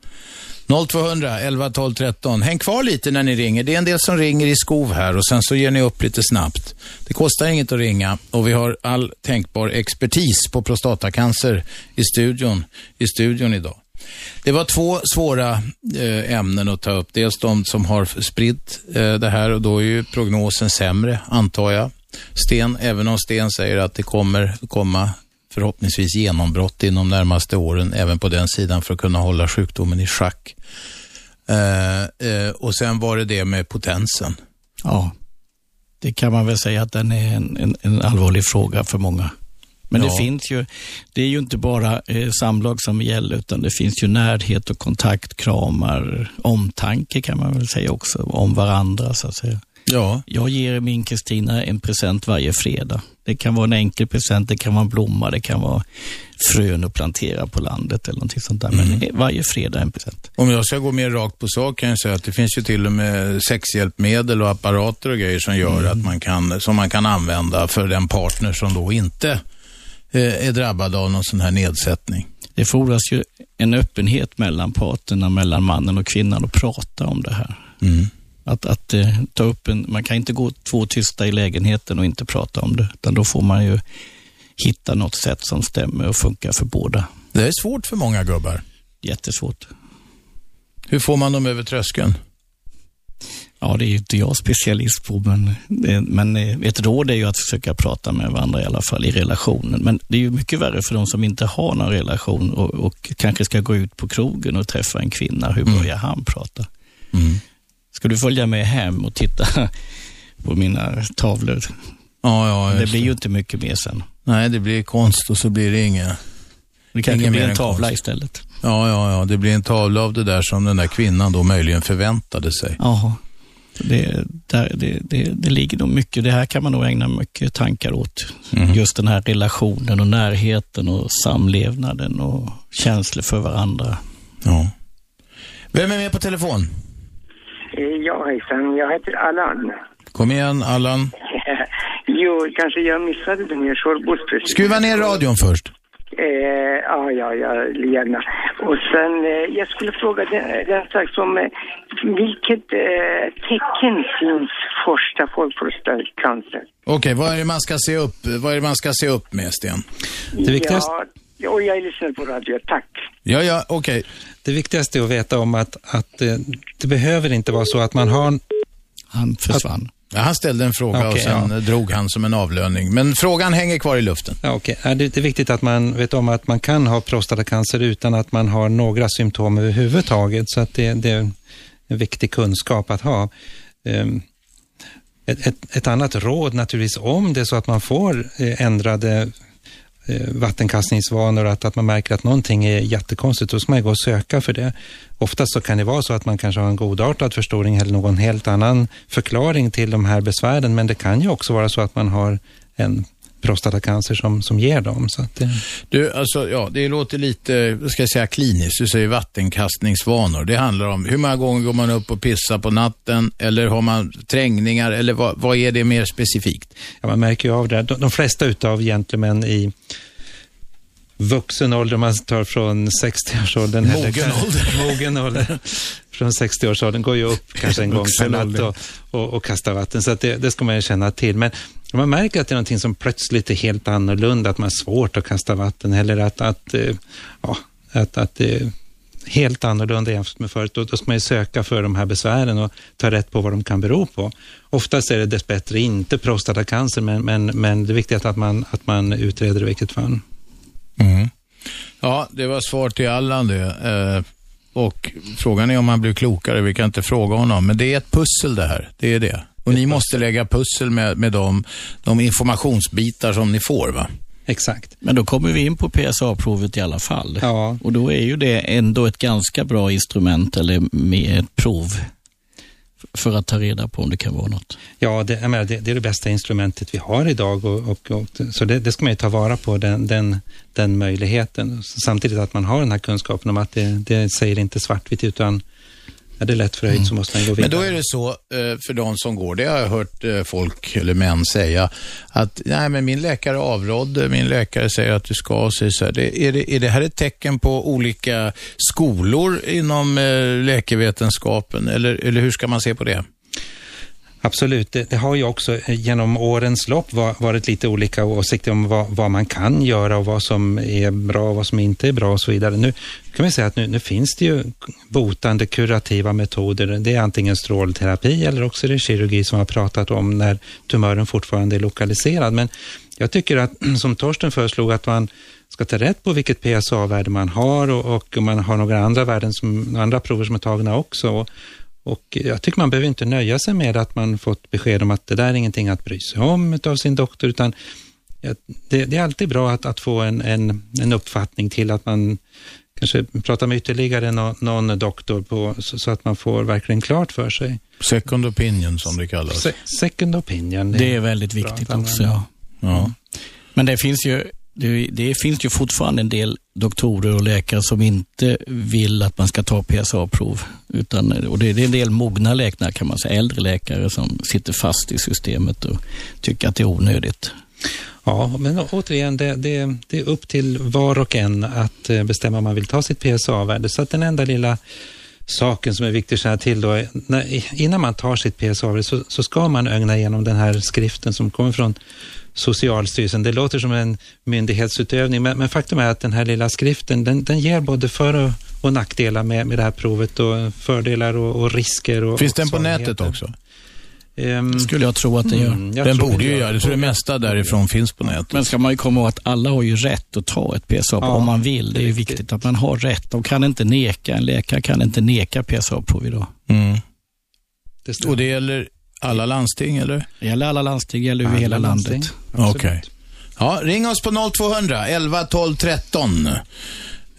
0200 11 12 13. Häng kvar lite när ni ringer. Det är en del som ringer i skov här och sen så ger ni upp lite snabbt. Det kostar inget att ringa och vi har all tänkbar expertis på prostatacancer i studion, i studion idag. Det var två svåra eh, ämnen att ta upp. Dels de som har spritt eh, det här och då är ju prognosen sämre, antar jag. Sten, även om Sten säger att det kommer komma förhoppningsvis genombrott inom närmaste åren även på den sidan för att kunna hålla sjukdomen i schack. Eh, eh, och sen var det det med potensen. Ja, det kan man väl säga att den är en, en, en allvarlig fråga för många. Men Ja. det finns ju, det är ju inte bara eh, samlag som gäller, utan det finns ju närhet och kontakt, kramar, omtanke kan man väl säga också, om varandra så att säga. Ja. Jag ger min Kristina en present varje fredag. Det kan vara en enkel present, det kan vara en blomma, det kan vara frön att plantera på landet eller någonting sånt där. Men varje fredag en present. Om jag ska gå mer rakt på sak kan jag säga att det finns ju till och med sexhjälpmedel och apparater och grejer som gör att man kan, som man kan använda för den partner som då inte eh, är drabbad av någon sån här nedsättning. Det fordras ju en öppenhet mellan parterna, mellan mannen och kvinnan och prata om det här. Att, att eh, ta upp en, man kan inte gå två tysta i lägenheten och inte prata om det, utan då får man ju hitta något sätt som stämmer och funkar för båda. Det är svårt för många gubbar. Jättesvårt. Hur får man dem över tröskeln? Ja, det är ju inte jag specialist på, men, det, men eh, ett råd är ju att försöka prata med varandra i alla fall i relationen. Men det är ju mycket värre för de som inte har någon relation och, och kanske ska gå ut på krogen och träffa en kvinna. Hur börjar han prata? Ska du följa med hem och titta på mina tavlor? Ja, ja, det blir ju inte mycket mer sen. Nej, det blir konst och så blir det inget. Det kanske blir en tavla konst. istället. Ja, ja, ja. Det blir en tavla av det där som den där kvinnan då möjligen förväntade sig. Jaha. Det, där, det, det, det ligger nog mycket, det här kan man nog ägna mycket tankar åt. Just den här relationen och närheten och samlevnaden och känslor för varandra. Ja. Vem är med på telefon? Eh, Ja, hejsan. Jag heter Allan. Kom igen, Allan. jo, kanske jag missade den här Sorbos Skruva ner radion först. Eh, ja, ja, ja, gärna. Och sen, eh, jag skulle fråga den, den sak som, eh, vilket eh, tecken finns första för prostatacancer? Okej, vad är det man ska se upp, vad är det man ska se upp med, Sten? Det viktigaste, Ja, och jag lyssnar på radio, tack. Ja, ja, okej. det viktigaste är att veta om att, att eh, det behöver inte vara så att man har... Han försvann. Ja, han ställde en fråga och Okej, sen ja. drog han som en avlöning. Men frågan hänger kvar i luften. Ja. Ja, det, det är viktigt att man vet om att man kan ha prostatacancer utan att man har några symptom överhuvudtaget. Så att det, det är en viktig kunskap att ha. Ehm, Ett, ett, ett annat råd naturligtvis om det är så att man får eh, ändrade Eh, vattenkastningsvanor att, att man märker att någonting är jättekonstigt, då ska man gå och söka för det. Oftast så kan det vara så att man kanske har en godartad förstoring eller någon helt annan förklaring till de här besvären, men det kan ju också vara så att man har en prostatacancer som, som ger dem. Så att det... Du, alltså, ja, det låter lite, ska jag säga, kliniskt. Du säger vattenkastningsvanor. Det handlar om hur många gånger går man upp och pissar på natten eller har man trängningar eller vad, vad är det mer specifikt? Ja, man märker ju av det. De, de flesta utav gentlemän i vuxen ålder, om man tar från 60-årsåldern. eller Mogen ålder. Mogen ålder. Från 60-årsåldern går ju upp kanske en gång per natt och, och, och kastar vatten. Så det, det ska man ju känna till. Men man märker att det är någonting som plötsligt är helt annorlunda, att man har svårt att kasta vatten eller att, att eh, ja, att, att det är helt annorlunda jämfört med förut. Då, då ska man ju söka för de här besvären och ta rätt på vad de kan bero på. Oftast är det dessbättre inte prostatacancer, men, men, men det är viktigt att man, att man utreder i vilket fall. Mm. Ja, det var svar till Allan det. Eh, och frågan är om han blir klokare. Vi kan inte fråga honom. Men det är ett pussel det här. Det är det. Och ni måste lägga pussel med, med de, de informationsbitar som ni får va? Exakt. Men då kommer vi in på PSA-provet i alla fall. Ja. Och då är ju det ändå ett ganska bra instrument eller med ett prov för att ta reda på om det kan vara något. Ja, det, jag menar, det, det är det bästa instrumentet vi har idag och, och, och så det, det, ska man ju ta vara på, den, den, den möjligheten. Samtidigt att man har den här kunskapen om att det, det säger inte svartvitt utan är det lätt förhöjt mm. så måste man gå vidare. Men då är det så eh, för de som går, det har jag hört eh, folk eller män säga, att nej men min läkare avrådde, min läkare säger att du ska, säga så här. Det, är, det, är det här ett tecken på olika skolor inom eh, läkevetenskapen eller, eller hur ska man se på det? Absolut, det, det, har ju också genom årens lopp varit lite olika åsikter om vad, vad, man kan göra och vad som är bra och vad som inte är bra och så vidare. Nu kan man säga att nu, nu finns det ju botande kurativa metoder. Det är antingen strålterapi eller också är det kirurgi som har pratat om när tumören fortfarande är lokaliserad. Men jag tycker att, som Torsten föreslog, att man ska ta rätt på vilket PSA-värde man har och, och man har några andra värden, som, andra prover som är tagna också. Och, och jag tycker man behöver inte nöja sig med att man fått besked om att det där är ingenting att bry sig om av sin doktor, utan det, det är alltid bra att, att få en, en, en, uppfattning till att man kanske pratar med ytterligare någon, någon doktor på, så, så, att man får verkligen klart för sig. Second opinion som det kallas. Se, second opinion. Det, det är väldigt viktigt också. Ja. ja. Men det finns ju det, det, finns ju fortfarande en del doktorer och läkare som inte vill att man ska ta PSA-prov. Utan, och det, det, är en del mogna läkare, kan man säga, äldre läkare som sitter fast i systemet och tycker att det är onödigt. Ja, men återigen, det, det, det är upp till var och en att eh, bestämma om man vill ta sitt PSA-värde. Så att den enda lilla saken som är viktig att känna till då, är, när, innan man tar sitt PSA-värde så, så ska man ögna igenom den här skriften som kommer från Socialstyrelsen. Det låter som en myndighetsutövning, men, men faktum är att den här lilla skriften, den, den ger både för och, och nackdelar med, med det här provet och fördelar och, och risker. Och, Finns den på nätet också? Um, skulle jag tro att den gör. Mm, den borde ju göra det. Jag tror det mesta därifrån finns på nätet. Men ska man ju komma ihåg att alla har ju rätt att ta ett PSA ja, om man vill. Det är ju viktigt att man har rätt. De kan inte neka, en läkare kan inte neka PSA-prov idag. Mm. Det och det gäller alla landsting, eller? Det gäller alla landsting, gäller över hela landsting. landet. Okej. Okay. Ja, ring oss på 0200 11 12 13.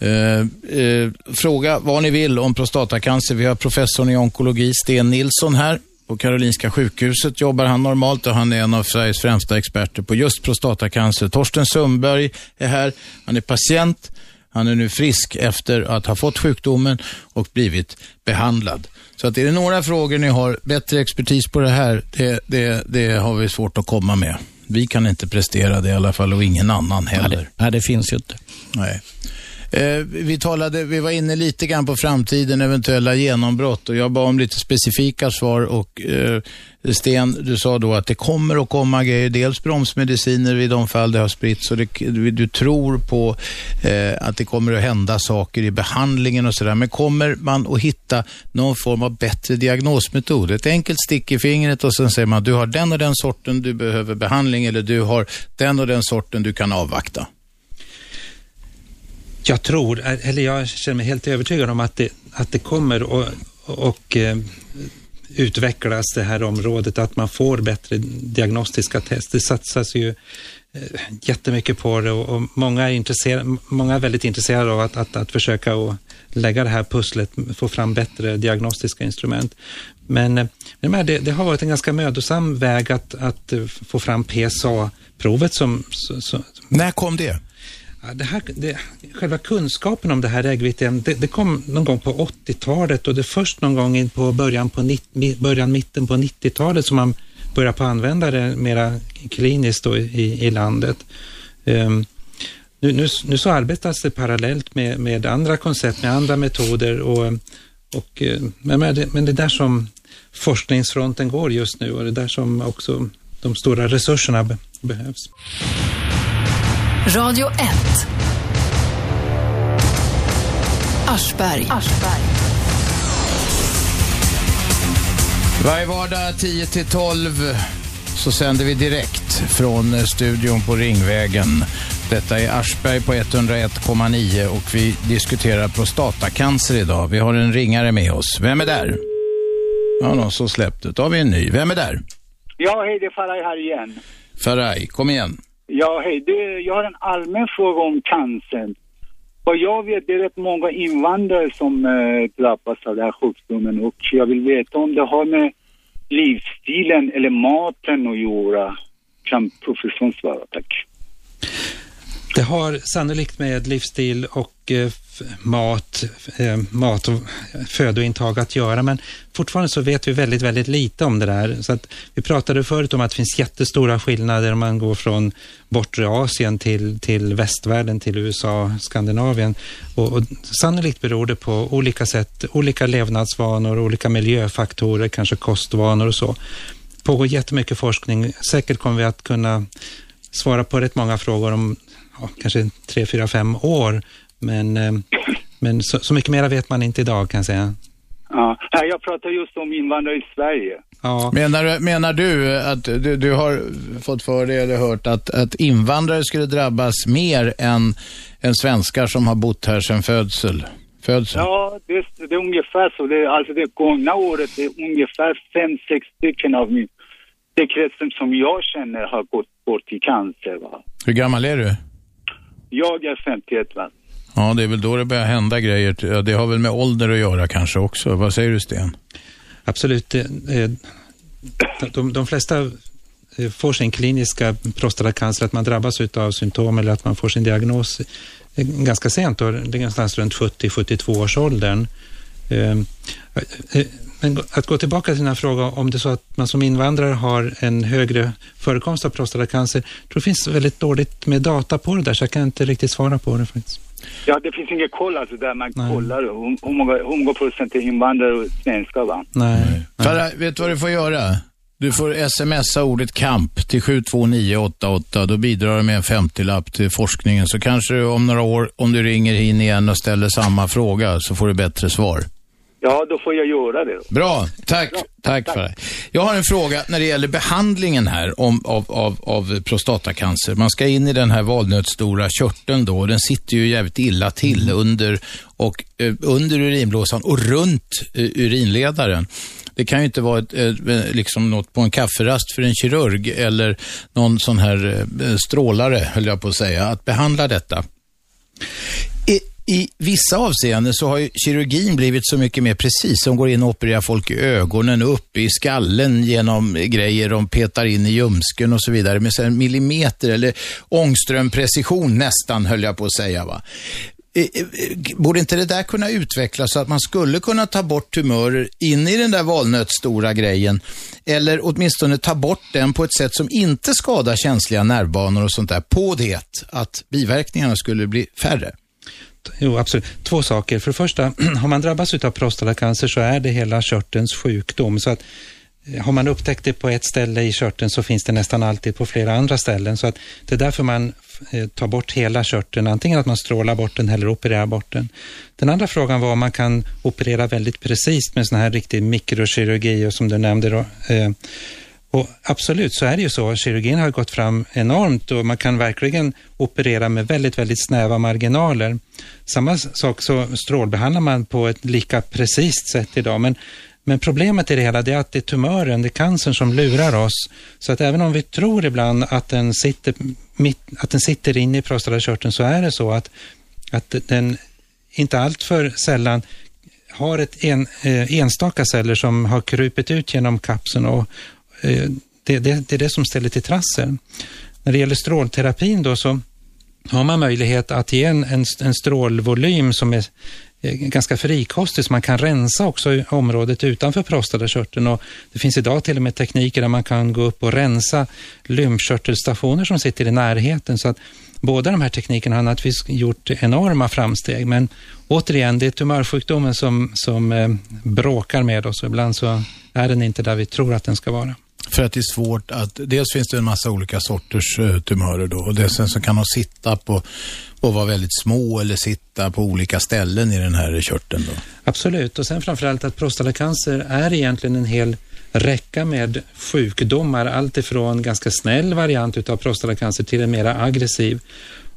Uh, uh, fråga vad ni vill om prostatacancer. Vi har professorn i onkologi, Sten Nilsson här. På Karolinska sjukhuset jobbar han normalt och han är en av Sveriges främsta experter på just prostatacancer. Torsten Sundberg är här. Han är patient. Han är nu frisk efter att ha fått sjukdomen och blivit behandlad. Så att är det några frågor ni har bättre expertis på det här, det, det, det har vi svårt att komma med. Vi kan inte prestera det i alla fall och ingen annan heller. Nej, det, nej, det finns ju inte. Nej. Eh, vi, talade, vi var inne lite grann på framtiden, eventuella genombrott och jag bad om lite specifika svar och eh, Sten, du sa då att det kommer att komma grejer, dels bromsmediciner vid de fall det har spritts och det, du, du, tror på eh, att det kommer att hända saker i behandlingen och sådär. Men kommer man att hitta någon form av bättre diagnosmetod? Ett enkelt stick i fingret och sen säger man du har den och den sorten, du behöver behandling eller du har den och den sorten, du kan avvakta. Jag tror, eller jag känner mig helt övertygad om att det, att det kommer och, och eh, utvecklas det här området, att man får bättre diagnostiska test. Det satsas ju eh, jättemycket på det och, och många, är intresserade, många är väldigt intresserade av att, att, att försöka och lägga det här pusslet, få fram bättre diagnostiska instrument. Men, eh, det, det, har varit en ganska mödosam väg att, att eh, få fram PSA-provet som, som... När kom det? Det här, det, själva kunskapen om det här äggviteämnet, det, det, kom någon gång på 80-talet och det är först någon gång in på början, på början mitten på 90-talet som man börjar på använda det mera kliniskt i, i landet. Um, nu, nu, nu, så arbetas det parallellt med, med andra koncept, med andra metoder och, och eh, men, det, men det är där som forskningsfronten går just nu och det är där som också de stora resurserna be, behövs. Radio 1. Aschberg. Varje vardag 10 till 12 så sänder vi direkt från studion på Ringvägen. Detta är Aschberg på 101,9 och vi diskuterar prostatacancer idag. Vi har en ringare med oss. Vem är där? Ja, någon som släppte. Då har vi en ny. Vem är där? Ja, hej, det är Faraj här igen. Faraj, kom igen. Ja, hej. Det, jag har en allmän fråga om cancern. Vad jag vet, det är rätt många invandrare som eh, drabbas av den här sjukdomen och jag vill veta om det har med livsstilen eller maten att göra. Kan professorn svara, tack. Det har sannolikt med livsstil och eh, mat, eh, mat och födointag att göra, men fortfarande så vet vi väldigt, väldigt lite om det där. Så att vi pratade förut om att det finns jättestora skillnader om man går från bortre Asien till, till västvärlden, till USA, Skandinavien. Och, och sannolikt beror det på olika sätt, olika levnadsvanor, olika miljöfaktorer, kanske kostvanor och så. Det pågår jättemycket forskning. Säkert kommer vi att kunna svara på rätt många frågor om ja, kanske tre, fyra, fem år. Men, eh, men så, så mycket mer vet man inte idag kan jag säga. Ja, jag pratar just om invandrare i Sverige. Ja. Menar, du- menar du att du, du har fått för dig eller hört att, att invandrare skulle drabbas mer än, än svenskar som har bott här sedan födsel? födsel? Ja, det, det är ungefär så. Det, alltså det gångna året, det är ungefär fem, sex stycken av min, det kretsen som jag känner har gått bort i cancer. Va? Hur gammal är du? Jag är 51 va. Ja, det är väl då det börjar hända grejer. Det har väl med ålder att göra kanske också. Vad säger du Sten? Absolut. eh, eh, De, de flesta eh, får sin kliniska prostatacancer, att man drabbas av symptom eller att man får sin diagnos ganska sent, då, det är någonstans runt 70-72 års åldern. Men att gå tillbaka till den här frågan, om det är så att man som invandrare har en högre förekomst av prostatacancer, jag tror det finns väldigt dåligt med data på det där, så jag kan inte riktigt svara på det faktiskt. Ja, det finns inget koll alltså där man kollar hur, många, hur många procent är invandrare och svenskar va. Nej. Farah, vet du vad du får göra? Du får smsa ordet kamp till 72988. Då bidrar du med en 50-lapp till forskningen. Så kanske du om några år, om du ringer in igen och ställer samma fråga, så får du bättre svar. Ja, då får jag göra det. då. Bra, tack. Tack för det. Jag har en fråga när det gäller behandlingen här om, av, av, av prostatacancer. Man ska in i den här valnötsstora körteln då. och Den sitter ju jävligt illa till under, och, eh, under urinblåsan och runt eh, urinledaren. Det kan ju inte vara ett, eh, liksom något på en kafferast för en kirurg eller någon sån här eh, strålare, höll jag på att säga, att behandla detta. I, vissa avseenden så har ju kirurgin blivit så mycket mer precis. De går in och opererar folk i ögonen, upp i skallen genom grejer de petar in i ljumsken och så vidare med så millimeter eller ångströmprecision nästan, höll jag på att säga. Va? Eh, eh, borde inte det där kunna utvecklas så att man skulle kunna ta bort tumörer in i den där valnötsstora grejen? Eller åtminstone ta bort den på ett sätt som inte skadar känsliga nervbanor och sånt där, på det att biverkningarna skulle bli färre? Jo, absolut. Två saker. För det första, har man drabbats av prostatacancer så är det hela körtelns sjukdom. Så att eh, har man upptäckt det på ett ställe i körteln så finns det nästan alltid på flera andra ställen. Så att det är därför man eh, tar bort hela körteln. Antingen att man strålar bort den eller opererar bort den. Den andra frågan var om man kan operera väldigt precis med sån här riktig mikrokirurgi och som du nämnde då, eh, och absolut, så är det ju så. Kirurgin har gått fram enormt och man kan verkligen operera med väldigt, väldigt snäva marginaler. Samma sak så strålbehandlar man på ett lika precis sätt idag. Men, men problemet i det hela det är att det är tumören, det är cancern som lurar oss. Så att även om vi tror ibland att den sitter, mitt, att den sitter inne i prostatakörteln så är det så att, att den inte alltför sällan har ett en, eh, enstaka celler som har krupit ut genom kapseln och Eh, det, det, det är det som ställer till trassel. När det gäller strålterapin då så har man möjlighet att ge en, en, en strålvolym som är eh, ganska frikostig så man kan rensa också i området utanför prostatakörteln och det finns idag till och med tekniker där man kan gå upp och rensa lymfkörtelstationer som sitter i närheten så att båda de här teknikerna har naturligtvis gjort enorma framsteg men återigen det är tumörsjukdomen som, som eh, bråkar med oss och ibland så är den inte där vi tror att den ska vara. För att det är svårt att, dels finns det en massa olika sorters uh, tumörer då och det, sen så kan de sitta på och vara väldigt små eller sitta på olika ställen i den här körteln då. Absolut och sen framförallt att prostatacancer är egentligen en hel räcka med sjukdomar, Alltifrån ganska snäll variant utav prostatacancer till en mera aggressiv.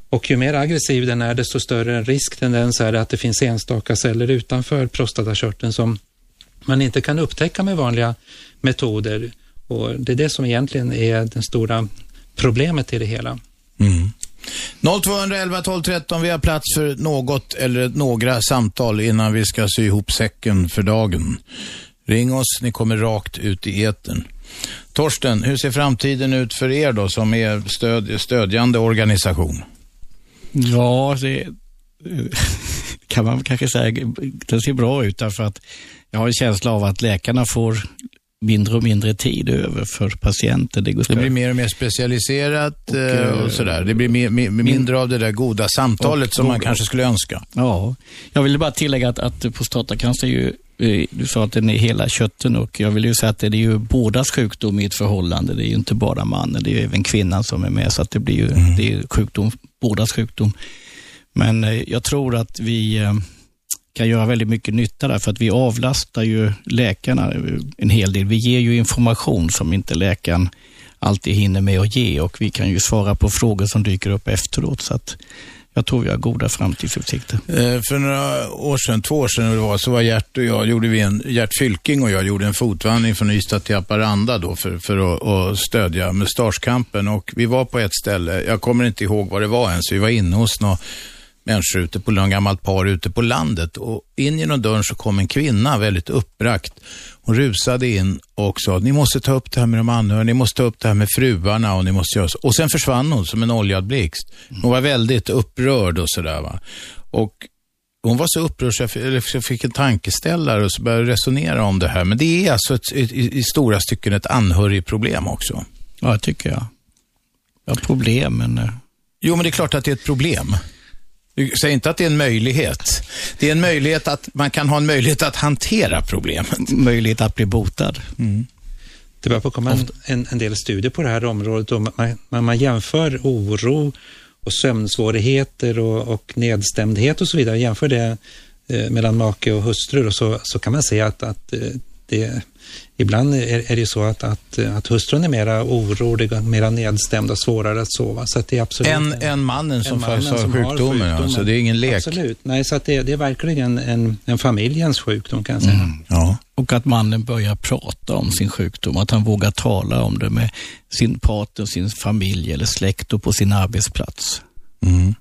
Och ju mer aggressiv den är, desto större risktendens är det att det finns enstaka celler utanför prostatakörteln som man inte kan upptäcka med vanliga metoder. Och det är det som egentligen är det stora problemet i det hela. Mm. 0211 12 13, vi har plats för något eller några samtal innan vi ska sy ihop säcken för dagen. Ring oss, ni kommer rakt ut i eten. Torsten, hur ser framtiden ut för er då som är stöd, stödjande organisation? Ja, det kan man kanske säga, det ser bra ut därför att jag har en känsla av att läkarna får mindre och mindre tid över för patienter. Det, det blir mer och mer specialiserat och, eh, och sådär. Det blir mer, mer, mindre av det där goda samtalet som man kanske skulle önska. Ja, jag vill bara tillägga att, att prostatacancer är ju eh, du sa att den är hela kötten och jag vill ju säga att det är ju bådas sjukdom i ett förhållande. Det är ju inte bara mannen, det är ju även kvinnan som är med. Så att det blir ju mm. det är sjukdom, bådas sjukdom. Men eh, jag tror att vi kan göra väldigt mycket nytta där, för att vi avlastar ju läkarna en hel del. Vi ger ju information som inte läkaren alltid hinner med att ge och vi kan ju svara på frågor som dyker upp efteråt. Så att jag tror vi har goda framtidsutsikter. Eh, för några år sedan, två år sedan det var, så var Gert och jag, gjorde vi en, Gert Fylking och jag gjorde en fotvandring från Ystad till Haparanda då för, för att, att stödja mustaschkampen och vi var på ett ställe, jag kommer inte ihåg vad det var ens, vi var inne hos någon människor ute på något gammalt par ute på landet och in genom dörren så kom en kvinna väldigt uppbragt. Hon rusade in och sa, ni måste ta upp det här med de anhöriga, ni måste ta upp det här med fruarna och ni måste göra så. Och sen försvann hon som en oljad blixt. Hon var väldigt upprörd och sådär va. Och hon var så upprörd så jag, fick en tankeställare och så började resonera om det här. Men det är alltså ett, i, i stora stycken ett anhörigproblem också. Ja, tycker jag. Ja, problem, men... Eh, jo, men det är klart att det är ett problem. Säg inte att det är en möjlighet. Det är en möjlighet att man kan ha en möjlighet att hantera problemet. Möjlighet att bli botad. Mm. Det börjar komma en, en, del studier på det här området och man, man, man jämför oro och sömnsvårigheter och, och nedstämdhet och så vidare. Jämför det eh, mellan make och hustru och så, så kan man se att, att eh, det ibland är, är det så att, att, att hustrun är mera orolig, mera nedstämd och svårare att sova. Så att det är absolut en, en mannen som, mannen som, som sjukdomen, sjukdomen. Ja, så det är ingen lek. Absolut, nej så att det, det är verkligen en, en familjens sjukdom kan jag säga. Mm. Ja. Och att mannen börjar prata om sin sjukdom, att han vågar tala om det med sin partner, sin familj eller släkt och på sin arbetsplats. Mm.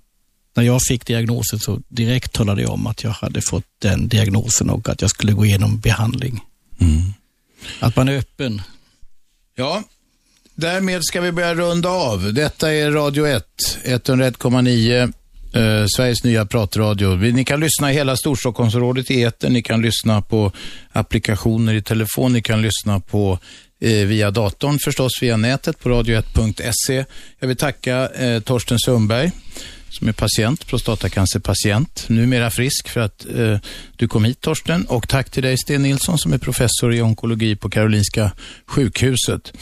När jag fick diagnosen så direkt talade jag om att jag hade fått den diagnosen och att jag skulle gå igenom behandling. Mm. Att man är öppen. Ja, därmed ska vi börja runda av. Detta är Radio 1, 101,9. Eh, Sveriges nya pratradio. Ni kan lyssna i hela Storstockholmsområdet i etern. Ni kan lyssna på applikationer i telefon. Ni kan lyssna på eh, via datorn förstås, via nätet på radio1.se. Jag vill tacka eh, Torsten Sundberg som är patient, prostatacancerpatient, numera frisk för att eh, du kom hit Torsten. Och tack till dig Sten Nilsson som är professor i onkologi på Karolinska sjukhuset.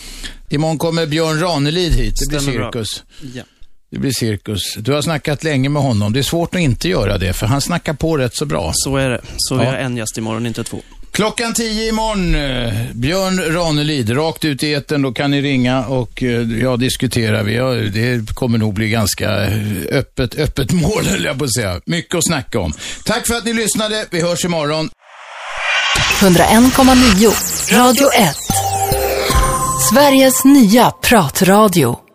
Imorgon kommer Björn Ranelid hit, det blir cirkus. Ja. Det blir cirkus. Du har snackat länge med honom. Det är svårt att inte göra det, för han snackar på rätt så bra. Så är det. Så vi har en gäst imorgon, inte två. Klockan tio imorgon, eh, Björn Ranelid, rakt ut i etern. Då kan ni ringa och eh, ja, diskutera. Vi har, det kommer nog bli ganska eh, öppet, öppet mål, höll jag på att säga. Mycket att snacka om. Tack för att ni lyssnade. Vi hörs imorgon. 101,9 Radio 1 Sveriges nya pratradio